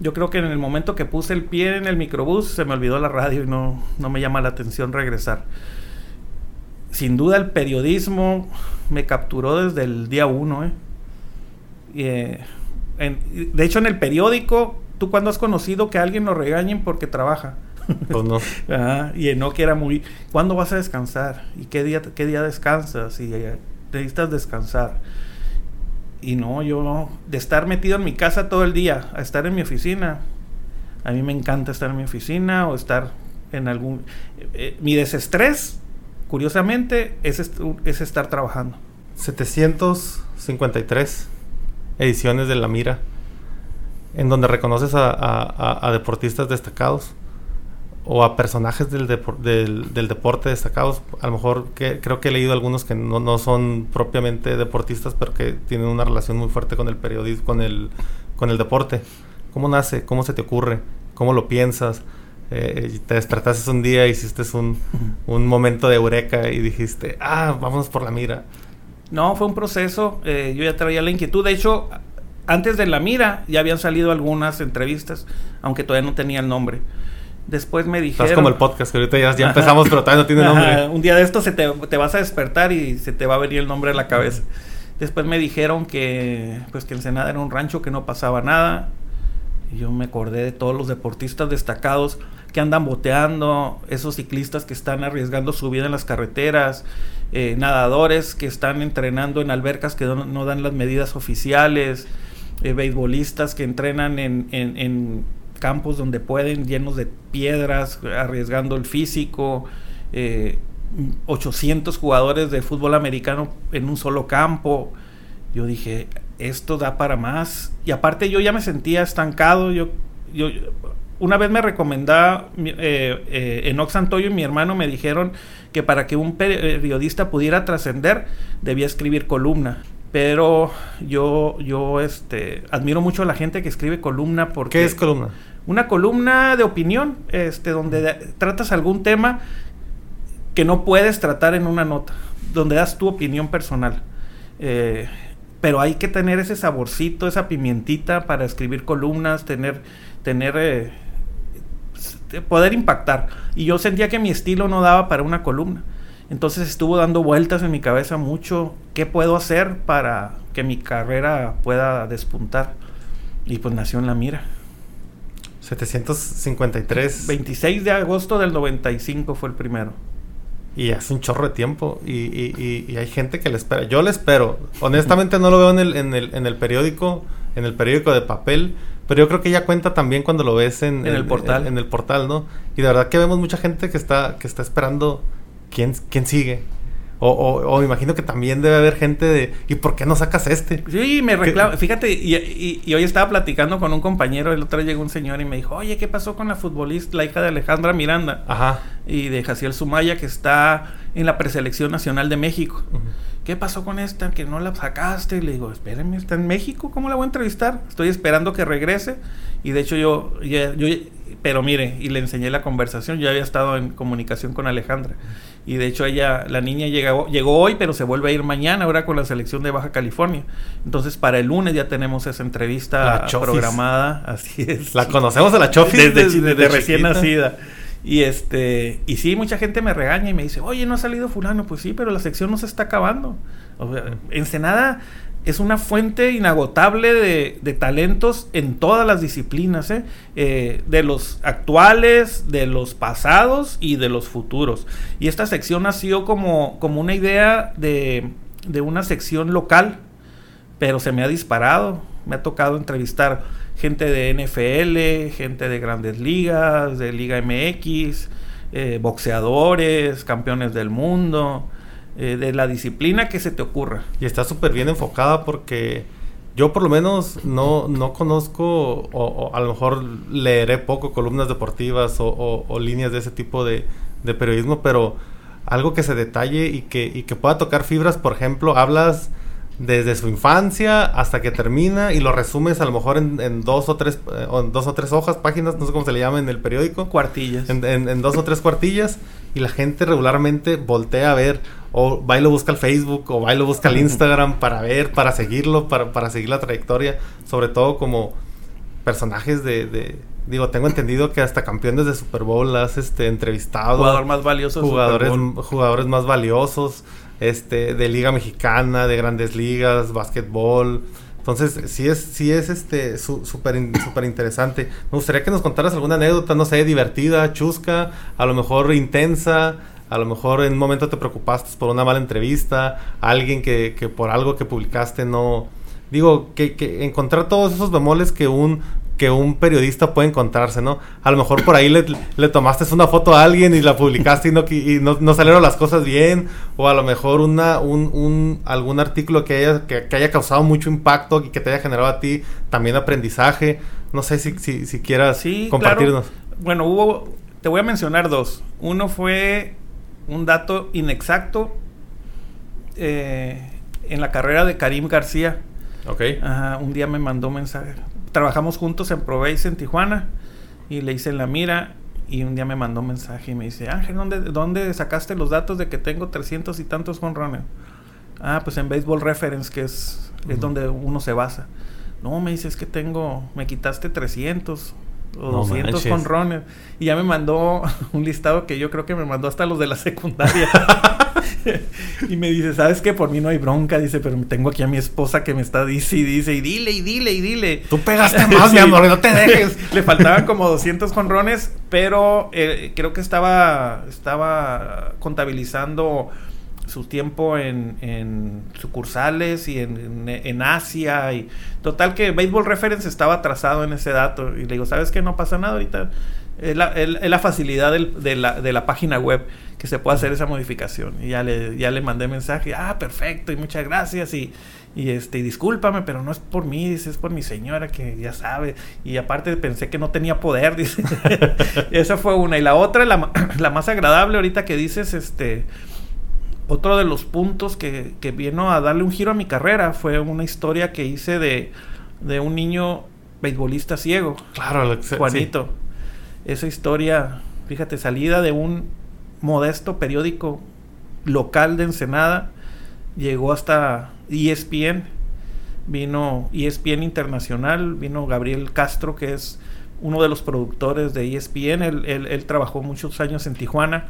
Yo creo que en el momento que puse el pie en el microbús se me olvidó la radio y no, no me llama la atención regresar. Sin duda el periodismo me capturó desde el día uno. ¿eh? Eh, de hecho en el periódico, ¿tú cuando has conocido que alguien lo regañen porque trabaja? [LAUGHS] Pues no. y en no que era muy... ¿Cuándo vas a descansar? ¿Y qué día, qué día descansas? Y eh, necesitas descansar y no, yo de estar metido en mi casa todo el día a estar en mi oficina. A mí me encanta estar en mi oficina o estar en algún... Eh, eh, mi desestrés, curiosamente, es, es estar trabajando. 753 ediciones de La Mira, en donde reconoces a deportistas destacados o a personajes del, del, deporte destacados. A lo mejor que, creo que he leído algunos que no, no, son propiamente deportistas, pero que tienen una relación muy fuerte con el periodismo, con el, con el deporte. ¿Cómo nace? ¿Cómo se te ocurre? ¿Cómo lo piensas? Eh, te despertaste un día, hiciste un, un momento de eureka y dijiste, ah, vamos por la mira. No, fue un proceso. Eh, yo ya traía la inquietud. De hecho, antes de La Mira ya habían salido algunas entrevistas, aunque todavía no tenía el nombre. Después me dijeron... Estás como el podcast, que ahorita ya, empezamos, pero todavía no tiene [LAUGHS] nombre. Un día de esto se te, te, vas a despertar y se te va a venir el nombre a la cabeza. Después me dijeron que, pues, que Ensenada era un rancho, que no pasaba nada. Y yo me acordé de todos los deportistas destacados que andan boteando, esos ciclistas que están arriesgando su vida en las carreteras, eh, nadadores que están entrenando en albercas que no, dan las medidas oficiales, eh, beisbolistas que entrenan en, campos donde pueden, llenos de piedras, arriesgando el físico. 800 eh, jugadores de fútbol americano en un solo campo. Yo dije, esto da para más. Y aparte yo ya me sentía estancado. Yo una vez me recomendaba eh, eh, Enox Santoyo y mi hermano me dijeron que para que un periodista pudiera trascender debía escribir columna. Pero yo, yo este, admiro mucho a la gente que escribe columna porque... ¿Qué es columna? Una columna de opinión, este, donde tratas algún tema que no puedes tratar en una nota, donde das tu opinión personal. Eh, pero hay que tener ese saborcito, esa pimientita para escribir columnas, tener, tener eh, poder impactar. Y yo sentía que mi estilo no daba para una columna. Entonces estuvo dando vueltas en mi cabeza mucho qué puedo hacer para que mi carrera pueda despuntar. Y pues nació en la mira. 753. 26 de agosto del 95 fue el primero. Y hace un chorro de tiempo. Y, y, hay gente que le espera. Yo le espero. Honestamente no lo veo en el, en el, en el periódico, en el periódico de papel. Pero yo creo que ya cuenta también cuando lo ves en, el portal. En, el portal, ¿no? Y de verdad que vemos mucha gente que está, que está esperando quién, quién sigue. O, o, me imagino que también debe haber gente de, ¿y por qué no sacas este? Sí, me reclama. Fíjate, y, y, hoy estaba platicando con un compañero, el otro día llegó un señor y me dijo, oye, ¿qué pasó con la futbolista, la hija de Alejandra Miranda? Ajá. Y de Jaciel Sumaya, que está en la preselección nacional de México. ¿qué pasó con esta que no la sacaste? Y le digo, espérenme, está en México, ¿cómo la voy a entrevistar? Estoy esperando que regrese. Y de hecho yo, yo, pero mire, y le enseñé la conversación, yo había estado en comunicación con Alejandra. Y de hecho ella, la niña llegó, llegó hoy, pero se vuelve a ir mañana, ahora con la selección de Baja California. Entonces para el lunes ya tenemos esa entrevista programada. Así es. La conocemos a la Chofis desde, recién nacida. Y este, y sí, mucha gente me regaña y me dice, oye, no ha salido fulano. Pues sí, pero la sección no se está acabando. Ensenada es una fuente inagotable de, talentos en todas las disciplinas, ¿eh? ¿eh? de los actuales, de los pasados y de los futuros. Y esta sección nació como, como una idea de, de una sección local, pero se me ha disparado. Me ha tocado entrevistar gente de NFL, gente de grandes ligas, de Liga MX, eh, boxeadores, campeones del mundo, eh, de la disciplina que se te ocurra. Y está súper bien enfocada porque yo por lo menos no, no conozco, o, a lo mejor leeré poco columnas deportivas o, líneas de ese tipo de, de, periodismo, pero algo que se detalle y que, y que pueda tocar fibras, por ejemplo, hablas desde su infancia hasta que termina y lo resumes a lo mejor en, dos o tres eh, dos o tres hojas, páginas, no sé cómo se le llama en el periódico. Cuartillas. En, dos o tres cuartillas y la gente regularmente voltea a ver o va y lo busca al Facebook o va y lo busca al Instagram para ver, para seguirlo, para, para seguir la trayectoria, sobre todo como personajes de, digo, tengo entendido que hasta campeones de Super Bowl has este entrevistado. Jugador más valioso. Jugadores, jugadores más valiosos este, de Liga Mexicana, de Grandes Ligas, básquetbol. Entonces, sí es, sí es este súper super interesante. Me gustaría que nos contaras alguna anécdota, no sé, divertida, chusca, a lo mejor intensa, a lo mejor en un momento te preocupaste por una mala entrevista, alguien que, que por algo que publicaste no... Digo, que, que encontrar todos esos bemoles que un que un periodista puede encontrarse, ¿no? A lo mejor por ahí le, le tomaste una foto a alguien y la publicaste y, no, y no, salieron las cosas bien, o a lo mejor una, un, un, algún artículo que haya, que, haya causado mucho impacto y que te haya generado a ti también aprendizaje. No sé si, si, si quieras sí, compartirnos. Bueno, hubo, te voy a mencionar dos. Uno fue un dato inexacto eh, en la carrera de Karim García. Ok. un día me mandó mensaje trabajamos juntos en Proveis en Tijuana y le hice la mira y un día me mandó un mensaje y me dice, Ángel, ¿dónde, ¿dónde sacaste los datos de que tengo 300 y tantos con Ah, pues en Baseball Reference, que es, es donde uno se basa. No, me dice, es que tengo, me quitaste 300 o 200 conrones. Y ya me mandó [LAUGHS] un listado que yo creo que me mandó hasta los de la secundaria. [LAUGHS] [LAUGHS] y me dice, ¿sabes qué? Por mí no hay bronca. Dice, pero tengo aquí a mi esposa que me está dice y dice, y dile, y dile, y dile. Tú pegaste [LAUGHS] más, mi amor, no te dejes. [LAUGHS] Le faltaban como 200 conrones, pero eh, creo que estaba, estaba contabilizando su tiempo en, en sucursales y en, en, Asia. y Total que Baseball Reference estaba atrasado en ese dato. Y le digo, ¿sabes qué? No pasa nada ahorita. Es la, la facilidad de, la, de, la, página web que se puede hacer esa modificación. Y ya le, ya le mandé mensaje, ah, perfecto, y muchas gracias. Y, y este, discúlpame, pero no es por mí, dice, es por mi señora que ya sabe. Y aparte pensé que no tenía poder, [LAUGHS] dice. Esa fue una. Y la otra, la, [CLEARS THROAT] la más agradable ahorita que dices, este otro de los puntos que, que, vino a darle un giro a mi carrera fue una historia que hice de, de un niño beisbolista ciego. Claro, Juanito. Esa historia, fíjate, salida de un modesto periódico local de Ensenada, llegó hasta ESPN, vino ESPN Internacional, vino Gabriel Castro, que es uno de los productores de ESPN, él, él, trabajó muchos años en Tijuana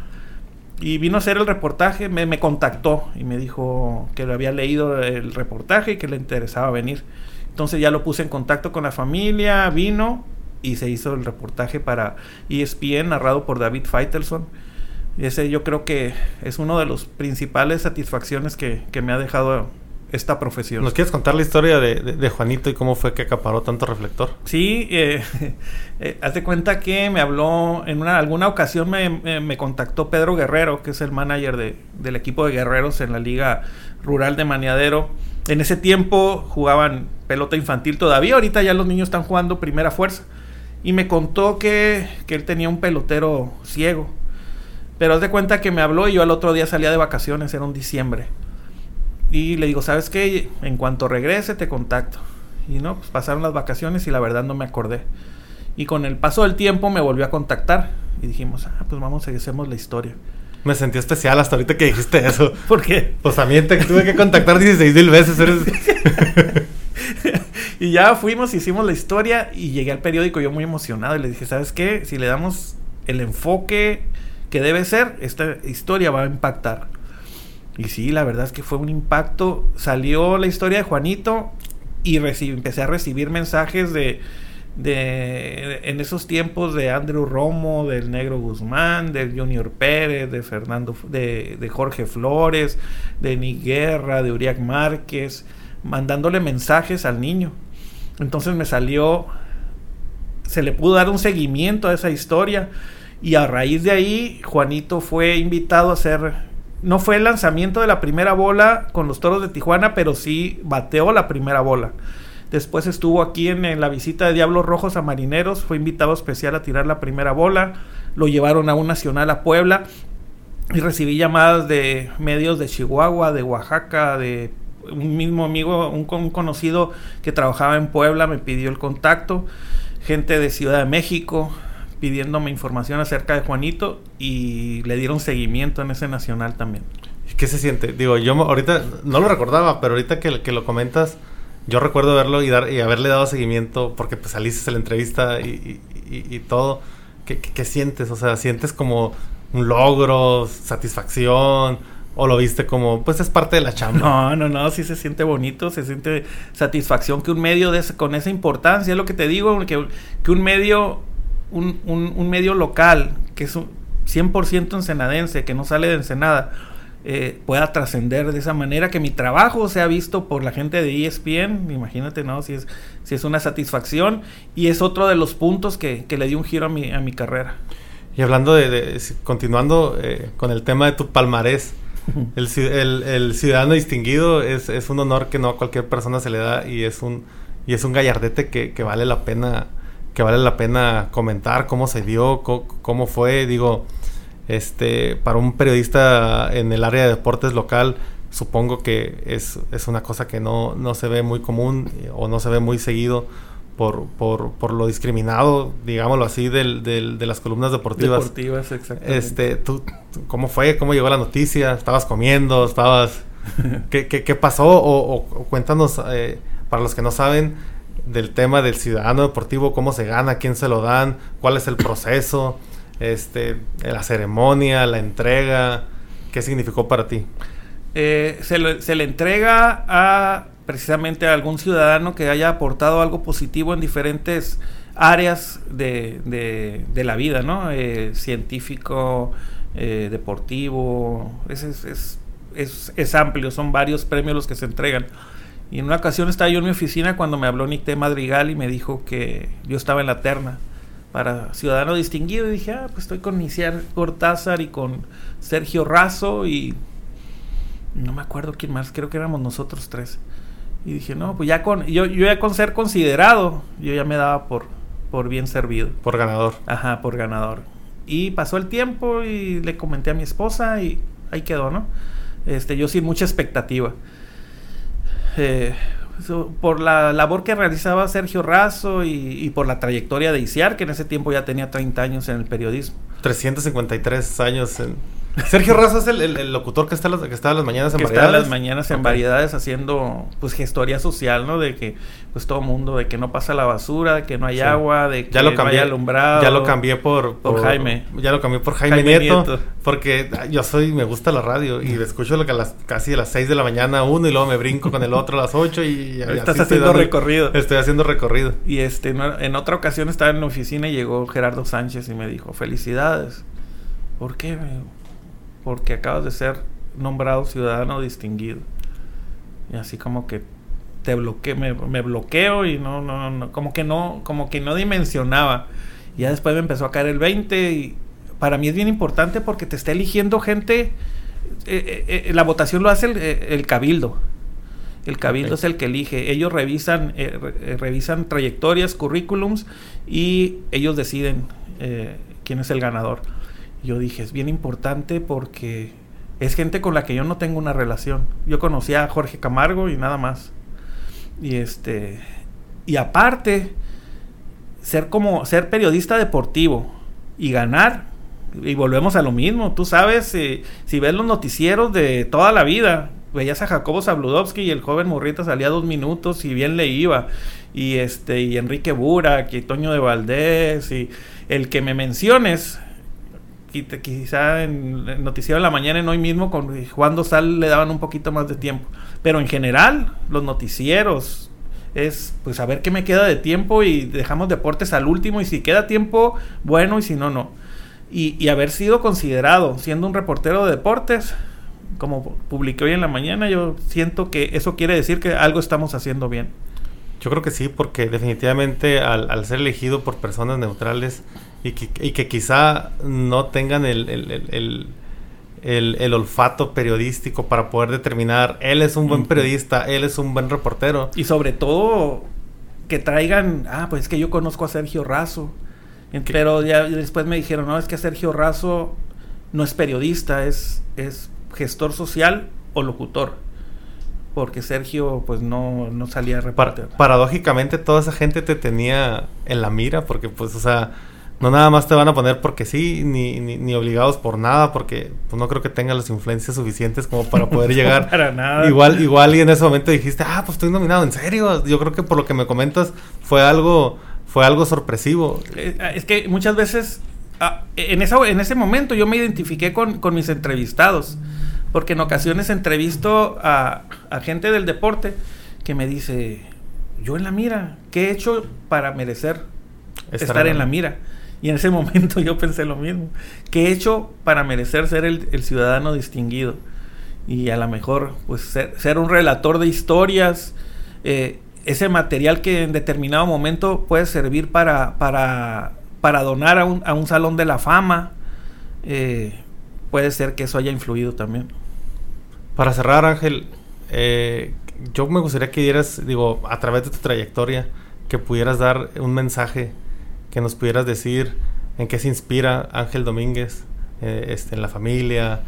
y vino a hacer el reportaje, me, me, contactó y me dijo que lo había leído el reportaje y que le interesaba venir. Entonces ya lo puse en contacto con la familia, vino y se hizo el reportaje para ESPN narrado por David Feitelson. Ese yo creo que es uno de los principales satisfacciones que, que me ha dejado esta profesión. ¿Nos quieres contar la historia de, Juanito y cómo fue que acaparó tanto reflector? Sí, eh, [LAUGHS] eh, haz de cuenta que me habló, en una, alguna ocasión me, contactó Pedro Guerrero, que es el manager de, del equipo de guerreros en la Liga Rural de Maniadero. En ese tiempo jugaban pelota infantil todavía, ahorita ya los niños están jugando primera fuerza. Y me contó que, que él tenía un pelotero ciego. Pero haz de cuenta que me habló y yo al otro día salía de vacaciones, era un diciembre. Y le digo, ¿sabes qué? En cuanto regrese te contacto. Y no, pues pasaron las vacaciones y la verdad no me acordé. Y con el paso del tiempo me volvió a contactar. Y dijimos, ah, pues vamos a hacemos la historia. Me sentí especial hasta ahorita que dijiste eso. [LAUGHS] ¿Por qué? Pues también te tuve que contactar 16 mil veces. [LAUGHS] y ya fuimos, hicimos la historia y llegué al periódico yo muy emocionado y le dije, ¿sabes qué? Si le damos el enfoque que debe ser, esta historia va a impactar. Y sí, la verdad es que fue un impacto. Salió la historia de Juanito y empecé a recibir mensajes de, de, en esos tiempos de Andrew Romo, del Negro Guzmán, del Junior Pérez, de Fernando, de, de Jorge Flores, de Niguerra, de Uriac Márquez, mandándole mensajes al niño. Entonces me salió, se le pudo dar un seguimiento a esa historia y a raíz de ahí Juanito fue invitado a ser no fue el lanzamiento de la primera bola con los toros de Tijuana, pero sí bateó la primera bola. Después estuvo aquí en, la visita de Diablos Rojos a Marineros, fue invitado especial a tirar la primera bola, lo llevaron a un nacional a Puebla y recibí llamadas de medios de Chihuahua, de Oaxaca, de un mismo amigo, un, un conocido que trabajaba en Puebla, me pidió el contacto, gente de Ciudad de México, pidiéndome información acerca de Juanito y le dieron seguimiento en ese nacional también. ¿Qué se siente? Digo, yo ahorita no lo recordaba, pero ahorita que, que lo comentas, yo recuerdo verlo y, dar, y haberle dado seguimiento porque pues saliste a la entrevista y, y, todo. ¿Qué, ¿Qué, sientes? O sea, ¿sientes como un logro, satisfacción? ¿O lo viste como, pues es parte de la chamba? No, no, no, sí se siente bonito, se siente satisfacción que un medio de con esa importancia, es lo que te digo, que, que un medio un, un, medio local que es 100% ensenadense, que no sale de Ensenada, eh, pueda trascender de esa manera, que mi trabajo sea visto por la gente de ESPN, imagínate, ¿no? Si es, si es una satisfacción y es otro de los puntos que, le dio un giro a mi, a mi carrera. Y hablando de, continuando eh, con el tema de tu palmarés, [LAUGHS] el, ciudadano distinguido es, es, un honor que no a cualquier persona se le da y es un, y es un gallardete que, que vale la pena que vale la pena comentar cómo se dio, cómo, fue, digo, este, para un periodista en el área de deportes local, supongo que es, es una cosa que no, no, se ve muy común eh, o no se ve muy seguido por, por, por lo discriminado, digámoslo así, del, del, de las columnas deportivas. Deportivas, exactamente. Este, ¿tú, ¿Cómo fue? ¿Cómo llegó la noticia? ¿Estabas comiendo? ¿Estabas...? [LAUGHS] ¿Qué, qué, qué pasó? O, o, cuéntanos, eh, para los que no saben, del tema del ciudadano deportivo, cómo se gana, quién se lo dan, cuál es el proceso, este, la ceremonia, la entrega, qué significó para ti. Eh, se, le, entrega a precisamente algún ciudadano que haya aportado algo positivo en diferentes áreas de, la vida, ¿no? Eh, científico, eh, deportivo, es, es, amplio, son varios premios los que se entregan. Y en una ocasión estaba yo en mi oficina cuando me habló Nicté Madrigal y me dijo que yo estaba en la terna para ciudadano distinguido y dije, ah, pues estoy con Niciar Cortázar y con Sergio Razo y no me acuerdo quién más, creo que éramos nosotros tres. Y dije, no, pues ya con, yo, yo ya con ser considerado, yo ya me daba por, por bien servido. Por ganador. Ajá, por ganador. Y pasó el tiempo y le comenté a mi esposa y ahí quedó, ¿no? Este, yo sin mucha expectativa. Eh, por la labor que realizaba Sergio Razo y, por la trayectoria de ICIAR, que en ese tiempo ya tenía 30 años en el periodismo. 353 años en, Sergio Razo es el, locutor que está, que está a las mañanas en que variedades. Está las mañanas en variedades haciendo pues gestoría social, ¿no? De que pues todo mundo, de que no pasa la basura, de que no hay agua, de que ya lo cambié, no hay alumbrado. Ya lo cambié por, por, Jaime. Ya lo cambié por Jaime, Nieto, Porque yo soy, me gusta la radio y escucho lo que a las casi a las 6 de la mañana uno y luego me brinco con el otro a las 8 y, Estás haciendo recorrido. Estoy haciendo recorrido. Y este, en otra ocasión estaba en la oficina y llegó Gerardo Sánchez y me dijo, felicidades. ¿Por qué? Porque acabas de ser nombrado ciudadano distinguido. Y así como que te bloqueo, me, bloqueo y no, no, no, como que no, como que no dimensionaba. Y ya después me empezó a caer el 20 y para mí es bien importante porque te está eligiendo gente, eh, eh, eh, la votación lo hace el, cabildo. El cabildo es el que elige. Ellos revisan, revisan trayectorias, currículums y ellos deciden quién es el ganador yo dije, es bien importante porque es gente con la que yo no tengo una relación. Yo conocía a Jorge Camargo y nada más. Y este y aparte ser como ser periodista deportivo y ganar y volvemos a lo mismo. Tú sabes, eh, si ves los noticieros de toda la vida, veías a Jacobo Zabludovsky y el joven Morrita salía dos minutos y bien le iba. Y este, y Enrique Burak y Toño de Valdés y el que me menciones, quizá en noticiero de la mañana en hoy mismo con Juan Dosal le daban un poquito más de tiempo. Pero en general, los noticieros es pues a ver qué me queda de tiempo y dejamos deportes al último y si queda tiempo, bueno y si no, no. Y, haber sido considerado siendo un reportero de deportes, como publiqué hoy en la mañana, yo siento que eso quiere decir que algo estamos haciendo bien. Yo creo que sí, porque definitivamente al ser elegido por personas neutrales y que, y que quizá no tengan el, el, el, el, olfato periodístico para poder determinar, él es un buen periodista, él es un buen reportero. Y sobre todo que traigan, ah, pues es que yo conozco a Sergio Razo, pero ya después me dijeron, no, es que Sergio Razo no es periodista, es, es gestor social o locutor porque Sergio pues no, no salía a repartir. paradójicamente toda esa gente te tenía en la mira porque pues o sea no nada más te van a poner porque sí ni, ni, obligados por nada porque pues no creo que tengan las influencias suficientes como para poder [LAUGHS] llegar para nada. Igual igual y en ese momento dijiste ah pues estoy nominado en serio yo creo que por lo que me comentas fue algo fue algo sorpresivo. Eh, es que muchas veces ah, en esa en ese momento yo me identifiqué con, con mis entrevistados porque en ocasiones entrevisto a, gente del deporte que me dice, yo en la mira, ¿qué he hecho para merecer estar, en la mira? Y en ese [LAUGHS] momento yo pensé lo mismo. ¿Qué he hecho para merecer ser el, ciudadano distinguido? Y a lo mejor, pues, ser, un relator de historias, eh, ese material que en determinado momento puede servir para, para, para donar a un, a un salón de la fama, eh, puede ser que eso haya influido también. Para cerrar, Ángel, eh, yo me gustaría que dieras, digo, a través de tu trayectoria, que pudieras dar un mensaje, que nos pudieras decir en qué se inspira Ángel Domínguez, eh, este, en la familia,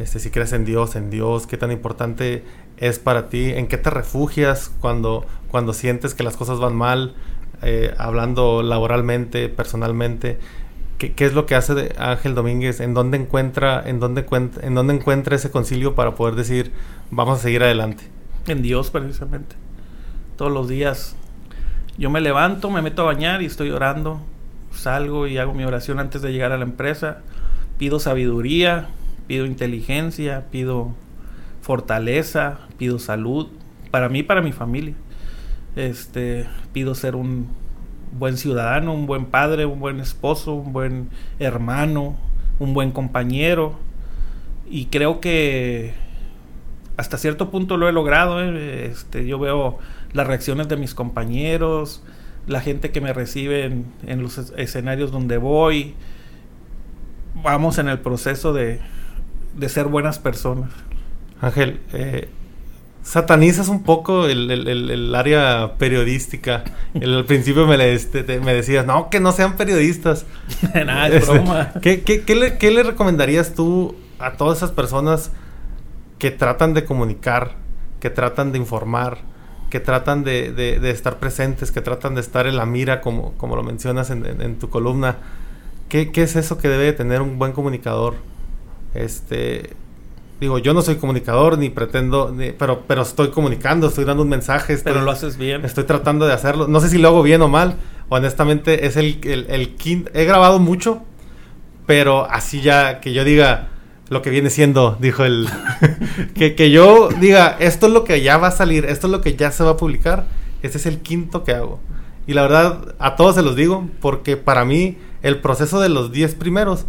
este, si crees en Dios, en Dios, qué tan importante es para ti, en qué te refugias cuando, cuando sientes que las cosas van mal, eh, hablando laboralmente, personalmente, ¿Qué, es lo que hace de Ángel Domínguez? ¿En dónde encuentra, en dónde, en dónde encuentra ese concilio para poder decir vamos a seguir adelante? En Dios, precisamente. Todos los días Yo me levanto, me meto a bañar y estoy orando. Salgo y hago mi oración antes de llegar a la empresa. Pido sabiduría, pido inteligencia, pido fortaleza, pido salud para mí y para mi familia. Este, pido ser un buen ciudadano, un buen padre, un buen esposo, un buen hermano, un buen compañero. Y creo que hasta cierto punto lo he logrado. ¿eh? Este, yo veo las reacciones de mis compañeros, la gente que me recibe en, los escenarios donde voy. Vamos en el proceso de, de ser buenas personas. Ángel, eh, satanizas un poco el, área periodística. al principio me, este, me decías, no, que no sean periodistas. [LAUGHS] Nada, es este, broma. ¿qué, le, recomendarías tú a todas esas personas que tratan de comunicar, que tratan de informar, que tratan de, estar presentes, que tratan de estar en la mira, como, como lo mencionas en, tu columna? ¿Qué, ¿Qué, es eso que debe tener un buen comunicador? Este, Digo, yo no soy comunicador ni pretendo, pero, pero estoy comunicando, estoy dando un mensaje. pero lo haces bien. Estoy tratando de hacerlo. No sé si lo hago bien o mal. Honestamente, es el, el, quinto. He grabado mucho, pero así ya que yo diga lo que viene siendo, dijo el. [LAUGHS] que, que yo diga, esto es lo que ya va a salir, esto es lo que ya se va a publicar. Ese es el quinto que hago. Y la verdad, a todos se los digo, porque para mí el proceso de los 10 primeros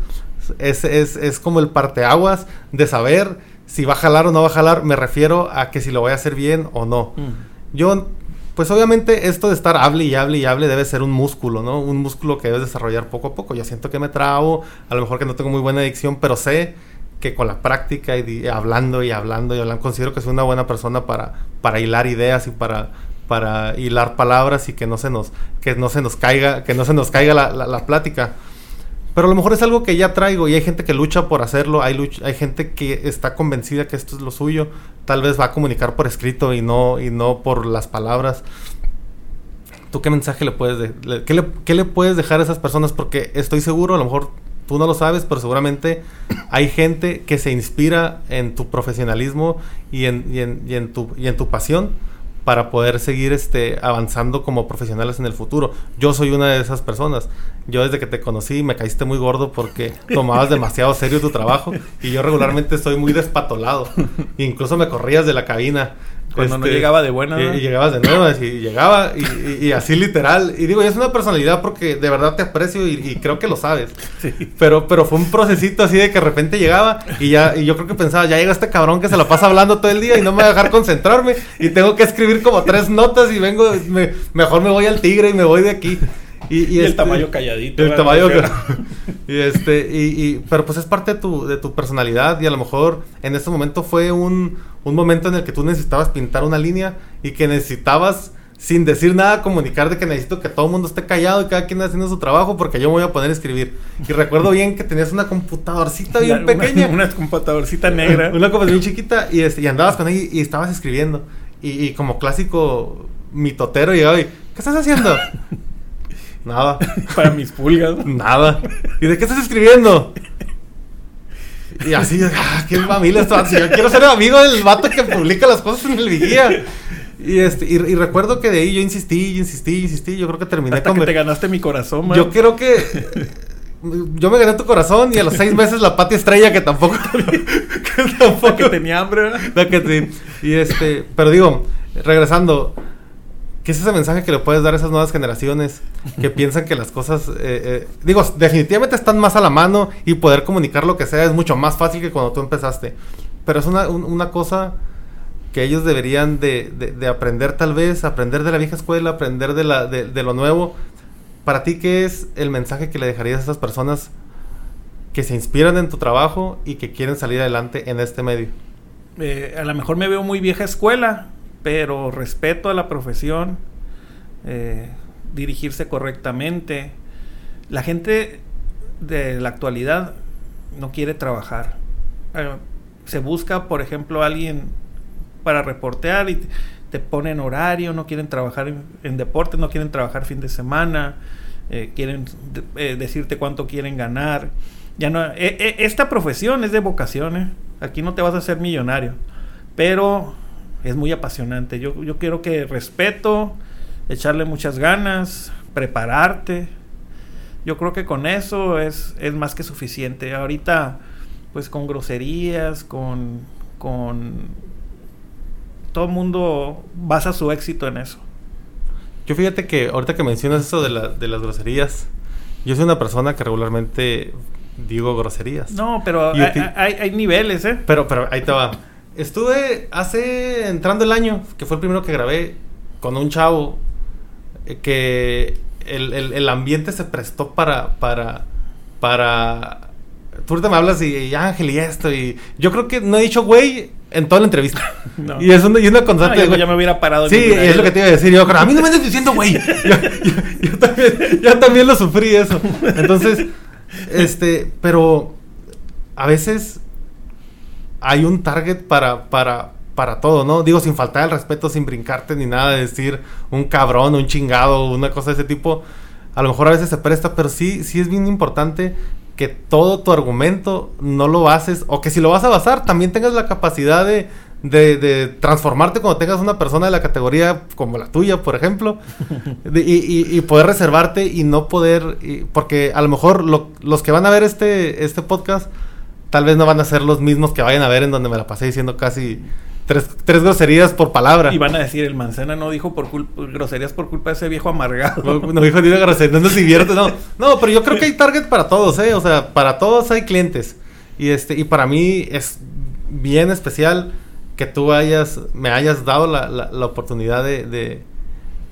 es, es, es como el parteaguas de saber si va a jalar o no va a jalar. Me refiero a que si lo voy a hacer bien o no. Mm. Yo, pues obviamente esto de estar hable y hable y hable debe ser un músculo, ¿no? Un músculo que debes desarrollar poco a poco. Yo siento que me trabo, a lo mejor que no tengo muy buena adicción, pero sé que con la práctica y, hablando y hablando y hablando, considero que soy una buena persona para, para hilar ideas y para, para hilar palabras y que no se nos, que no se nos caiga, que no se nos caiga la, la plática. Pero a lo mejor es algo que ya traigo y hay gente que lucha por hacerlo, hay, hay gente que está convencida que esto es lo suyo, tal vez va a comunicar por escrito y no, y no por las palabras. ¿Tú qué mensaje le puedes, qué, le, qué le puedes dejar a esas personas? Porque estoy seguro, a lo mejor tú no lo sabes, pero seguramente hay gente que se inspira en tu profesionalismo y en, y en, y en, tu, y en tu pasión para poder seguir este, avanzando como profesionales en el futuro. Yo soy una de esas personas. Yo desde que te conocí me caíste muy gordo porque tomabas demasiado serio tu trabajo y yo regularmente soy muy despatolado. Incluso me corrías de la cabina cuando no este, llegaba de buena. Y, llegabas de nuevo, y llegaba, y, así literal. Y digo, es una personalidad porque de verdad te aprecio y, creo que lo sabes. Pero, pero fue un procesito así de que de repente llegaba y ya, y yo creo que pensaba, ya llega este cabrón que se la pasa hablando todo el día y no me va a dejar concentrarme. Y tengo que escribir como tres notas y vengo, mejor me voy al tigre y me voy de aquí. Y, el este, tamaño calladito. El tamaño [LAUGHS] [LAUGHS] y este y, pero pues es parte de tu, de tu personalidad y a lo mejor en ese momento fue un, un momento en el que tú necesitabas pintar una línea y que necesitabas sin decir nada comunicar de que necesito que todo el mundo esté callado y cada quien haciendo su trabajo porque yo me voy a poner a escribir. Y recuerdo bien que tenías una computadorcita bien [LAUGHS] pequeña. Una, computadorcita negra. una computadora bien chiquita y, este, y andabas con ella y, estabas escribiendo. Y, y, como clásico mitotero llegaba y, ¿qué estás haciendo? Nada. [LAUGHS] Para mis pulgas. Nada. ¿Y de qué estás escribiendo? Y así, ah, qué familia esto. Yo quiero ser amigo del vato que publica las cosas en el vigía. Y, este, y, recuerdo que de ahí yo insistí, insistí, insistí. Yo creo que terminé Hasta con. Que te ganaste mi corazón, man. Yo creo que. Yo me gané tu corazón y a los seis meses la pati estrella que tampoco. que tampoco. que tenía hambre, La que Y este. Pero digo, regresando ¿Qué es ese mensaje que le puedes dar a esas nuevas generaciones que piensan que las cosas, eh, eh, digo, definitivamente están más a la mano y poder comunicar lo que sea es mucho más fácil que cuando tú empezaste? Pero es una, cosa que ellos deberían de, aprender tal vez, aprender de la vieja escuela, aprender de, la, de, lo nuevo. Para ti, ¿qué es el mensaje que le dejarías a esas personas que se inspiran en tu trabajo y que quieren salir adelante en este medio? Eh, a lo mejor me veo muy vieja escuela, pero respeto a la profesión, eh, dirigirse correctamente. La gente de la actualidad no quiere trabajar. Eh, se busca, por ejemplo, alguien para reportear y te ponen horario, no quieren trabajar en, deporte, no quieren trabajar fin de semana, eh, quieren decirte cuánto quieren ganar. Ya no, esta profesión es de vocaciones. Aquí no te vas a hacer millonario, pero es muy apasionante. Yo, yo quiero que respeto, echarle muchas ganas, prepararte. Yo creo que con eso es, es más que suficiente. Ahorita, pues con groserías, con, con... Todo el mundo basa su éxito en eso. Yo fíjate que ahorita que mencionas eso de, la, de las groserías, yo soy una persona que regularmente digo groserías. No, pero hay, hay, hay, niveles, ¿eh? Pero, pero ahí te va. Estuve hace, entrando el año, que fue el primero que grabé, con un chavo eh, que el, el, el, ambiente se prestó para, para, para... Tú ahorita me hablas y, y, Ángel y esto y... Yo creo que no he dicho güey en toda la entrevista. [LAUGHS] No. Y es una, y una constante... No, ya me hubiera parado. Sí, es lo que te iba a decir. Yo, a mí no me andes diciendo güey. [LAUGHS] [LAUGHS] yo, yo, yo, también, yo también lo sufrí eso. Entonces, este, pero a veces hay un target para, para, para todo, ¿no? Digo, sin faltar el respeto, sin brincarte ni nada, de decir un cabrón, un chingado, una cosa de ese tipo. A lo mejor a veces se presta, pero sí, sí es bien importante que todo tu argumento no lo bases, o que si lo vas a basar, también tengas la capacidad de, de, de transformarte cuando tengas una persona de la categoría como la tuya, por ejemplo, [LAUGHS] de, y, y, y, poder reservarte y no poder, y, porque a lo mejor lo, los que van a ver este, este podcast, tal vez no van a ser los mismos que vayan a ver en donde me la pasé diciendo casi tres, tres groserías por palabra. Y van a decir, el manzana no dijo por groserías por culpa de ese viejo amargado. No, no dijo ni de groserías, no se divierte, no. No, pero yo creo que hay target para todos, ¿eh? O sea, para todos hay clientes. Y, este, y para mí es bien especial que tú hayas, me hayas dado la, la, la oportunidad de, de,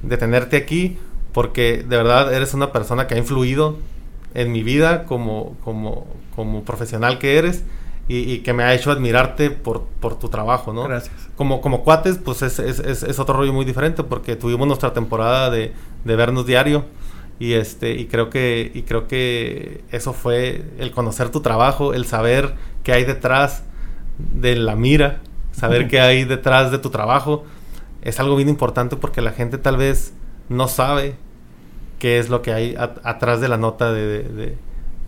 de tenerte aquí, porque de verdad eres una persona que ha influido en mi vida como, como, como profesional que eres y, y, que me ha hecho admirarte por, por tu trabajo, ¿no? Gracias. Como, como cuates, pues es, es, es, es otro rollo muy diferente porque tuvimos nuestra temporada de, de, vernos diario y este y creo que y creo que eso fue el conocer tu trabajo, el saber qué hay detrás de la mira, saber qué hay detrás de tu trabajo es algo bien importante porque la gente tal vez no sabe qué es lo que hay at atrás de la nota de,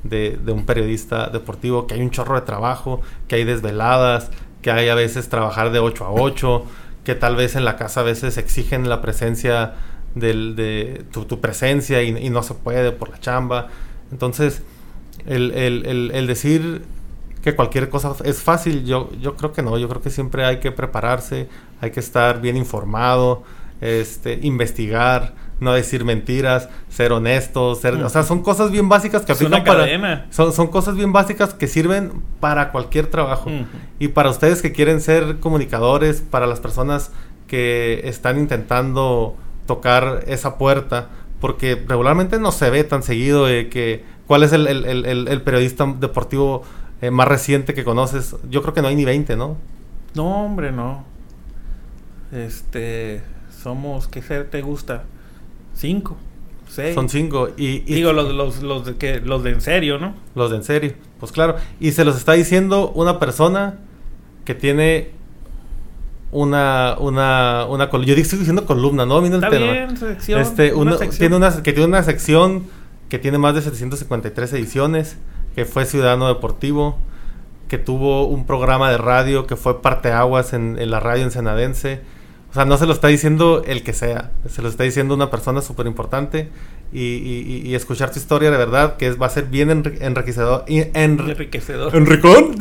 de un periodista deportivo, que hay un chorro de trabajo, que hay desveladas, que hay a veces trabajar de 8 a 8, que tal vez en la casa a veces exigen la presencia del, de tu, tu presencia y, no se puede por la chamba. Entonces, el, el, el, decir que cualquier cosa es fácil, yo, yo creo que no, yo creo que siempre hay que prepararse, hay que estar bien informado, este, investigar, no decir mentiras, ser honestos, ser, o sea, son cosas bien básicas que aplican para son, son cosas bien básicas que sirven para cualquier trabajo. Uh -huh. Y para ustedes que quieren ser comunicadores, para las personas que están intentando tocar esa puerta, porque regularmente no se ve tan seguido de que cuál es el, el, el, el periodista deportivo eh, más reciente que conoces. Yo creo que no hay ni 20, ¿no? No, hombre, no. Este, somos, ¿qué ser te gusta? Cinco. Seis. Son cinco. Y, y Digo, los, los, los, de que, los de en serio, ¿no? Los de en serio. Pues claro. Y se los está diciendo una persona que tiene una, una, una Yo estoy diciendo columna, ¿no? Está el bien, sección, este, una, una sección. Tiene una, que tiene una sección que tiene más de 753 ediciones, que fue Ciudadano Deportivo, que tuvo un programa de radio que fue parteaguas en, en la radio ensenadense o sea, no se lo está diciendo el que sea, se lo está diciendo una persona súper importante y, y, y, escuchar tu historia de verdad, que es, va a ser bien enriquecedor. En, enriquecedor. [LAUGHS] ¿Enricón?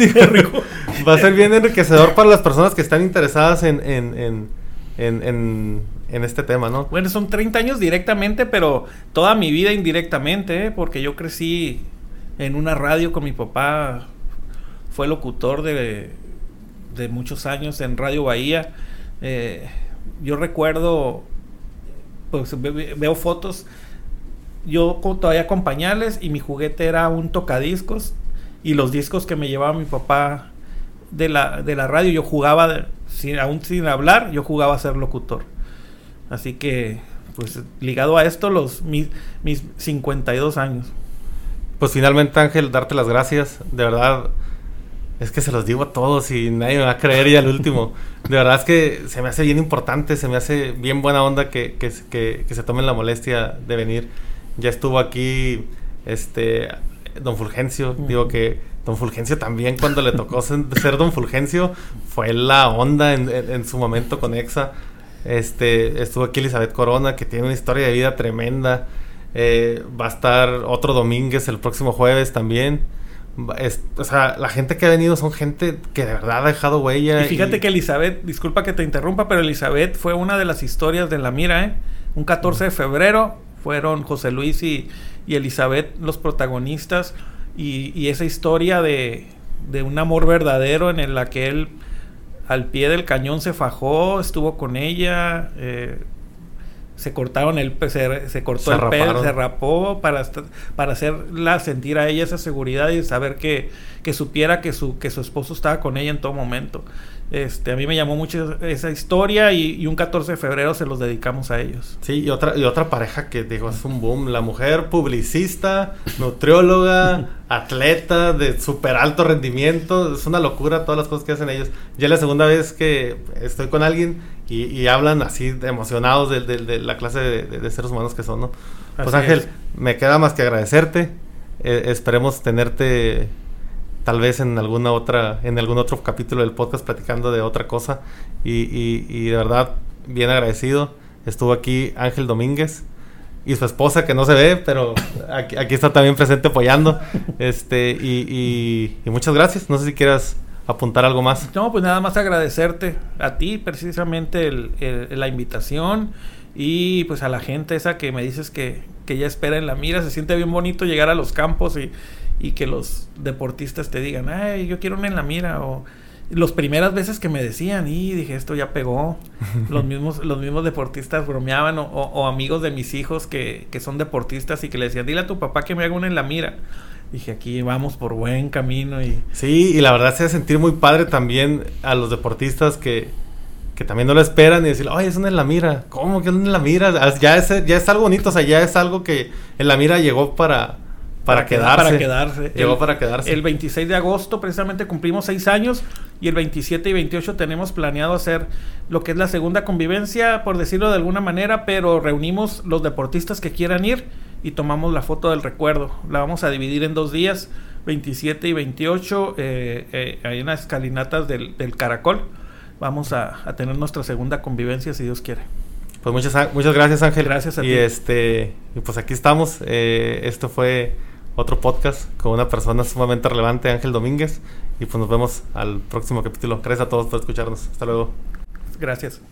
va a ser bien enriquecedor para las personas que están interesadas en, en, en, en, este tema, ¿no? Bueno, son 30 años directamente, pero toda mi vida indirectamente, ¿eh? porque yo crecí en una radio con mi papá, fue locutor de, de muchos años en Radio Bahía. Yo recuerdo, pues veo fotos, yo todavía con pañales y mi juguete era un tocadiscos y los discos que me llevaba mi papá de la, de la radio, yo jugaba, sin, aún sin hablar, yo jugaba a ser locutor. Así que, pues ligado a esto, los mis, mis 52 años. Pues finalmente Ángel, darte las gracias, de verdad es que se los digo a todos y nadie me va a creer ya al último. De verdad es que se me hace bien importante, se me hace bien buena onda que, que, que, que se tomen la molestia de venir. Ya estuvo aquí este Don Fulgencio, uh -huh. digo que Don Fulgencio también cuando le tocó [LAUGHS] ser Don Fulgencio fue la onda en, en, en su momento con Exa. Este, estuvo aquí Elizabeth Corona, que tiene una historia de vida tremenda. Eh, va a estar otro Domínguez el próximo jueves también. O sea, la gente que ha venido son gente que de verdad ha dejado huella. Y fíjate que Elizabeth, disculpa que te interrumpa, pero Elizabeth fue una de las historias de la mira, ¿eh? Un 14 de febrero fueron José Luis y, Elizabeth los protagonistas. Y, esa historia de, de, un amor verdadero en la que él al pie del cañón se fajó, estuvo con ella, eh, se cortaron el se, se cortó el pelo, se rapó para, para hacerla sentir a ella esa seguridad y saber que, que supiera que su, que su esposo estaba con ella en todo momento. Este, a mí me llamó mucho esa historia y, un 14 de febrero se los dedicamos a ellos. Sí, y otra, y otra pareja que digo es un boom, la mujer publicista, nutrióloga, [LAUGHS] atleta de súper alto rendimiento, es una locura todas las cosas que hacen ellos. Ya es la segunda vez que estoy con alguien y, hablan así emocionados de, la clase de, seres humanos que son, ¿no? Pues Ángel, me queda más que agradecerte, eh, esperemos tenerte tal vez en alguna otra, en algún otro capítulo del podcast platicando de otra cosa. Y, y, de verdad, bien agradecido. Estuvo aquí Ángel Domínguez y su esposa que no se ve, pero aquí, aquí está también presente apoyando. Este, y, y, muchas gracias. No sé si quieras apuntar algo más. No, pues nada más agradecerte a ti precisamente la invitación y pues a la gente esa que me dices que, que ya espera en la mira. Se siente bien bonito llegar a los campos y y que los deportistas te digan, ay, yo quiero una en la mira o las primeras veces que me decían y dije esto ya pegó [LAUGHS] los mismos los mismos deportistas bromeaban o, amigos de mis hijos que, que, son deportistas y que le decían dile a tu papá que me haga una en la mira dije aquí vamos por buen camino y sí y la verdad se hace sentir muy padre también a los deportistas que que también no lo esperan y decir, ay, es una en la mira. ¿Cómo que es una en la mira? Ya es, ya es algo bonito, o sea, ya es algo que en la mira llegó para, para, quedarse. Para quedarse. Llegó para quedarse. El 26 de agosto precisamente cumplimos seis años y el 27 y 28 tenemos planeado hacer lo que es la segunda convivencia, por decirlo de alguna manera, pero reunimos los deportistas que quieran ir y tomamos la foto del recuerdo. La vamos a dividir en dos días, 27 y 28, eh, eh, ahí en las escalinatas del, Caracol. Vamos a, tener nuestra segunda convivencia si Dios quiere. Pues muchas, muchas gracias Ángel. Gracias a y ti. Este, y pues aquí estamos. Eh, esto fue otro podcast con una persona sumamente relevante, Ángel Domínguez. Y pues nos vemos al próximo capítulo. Gracias a todos por escucharnos. Hasta luego. Gracias.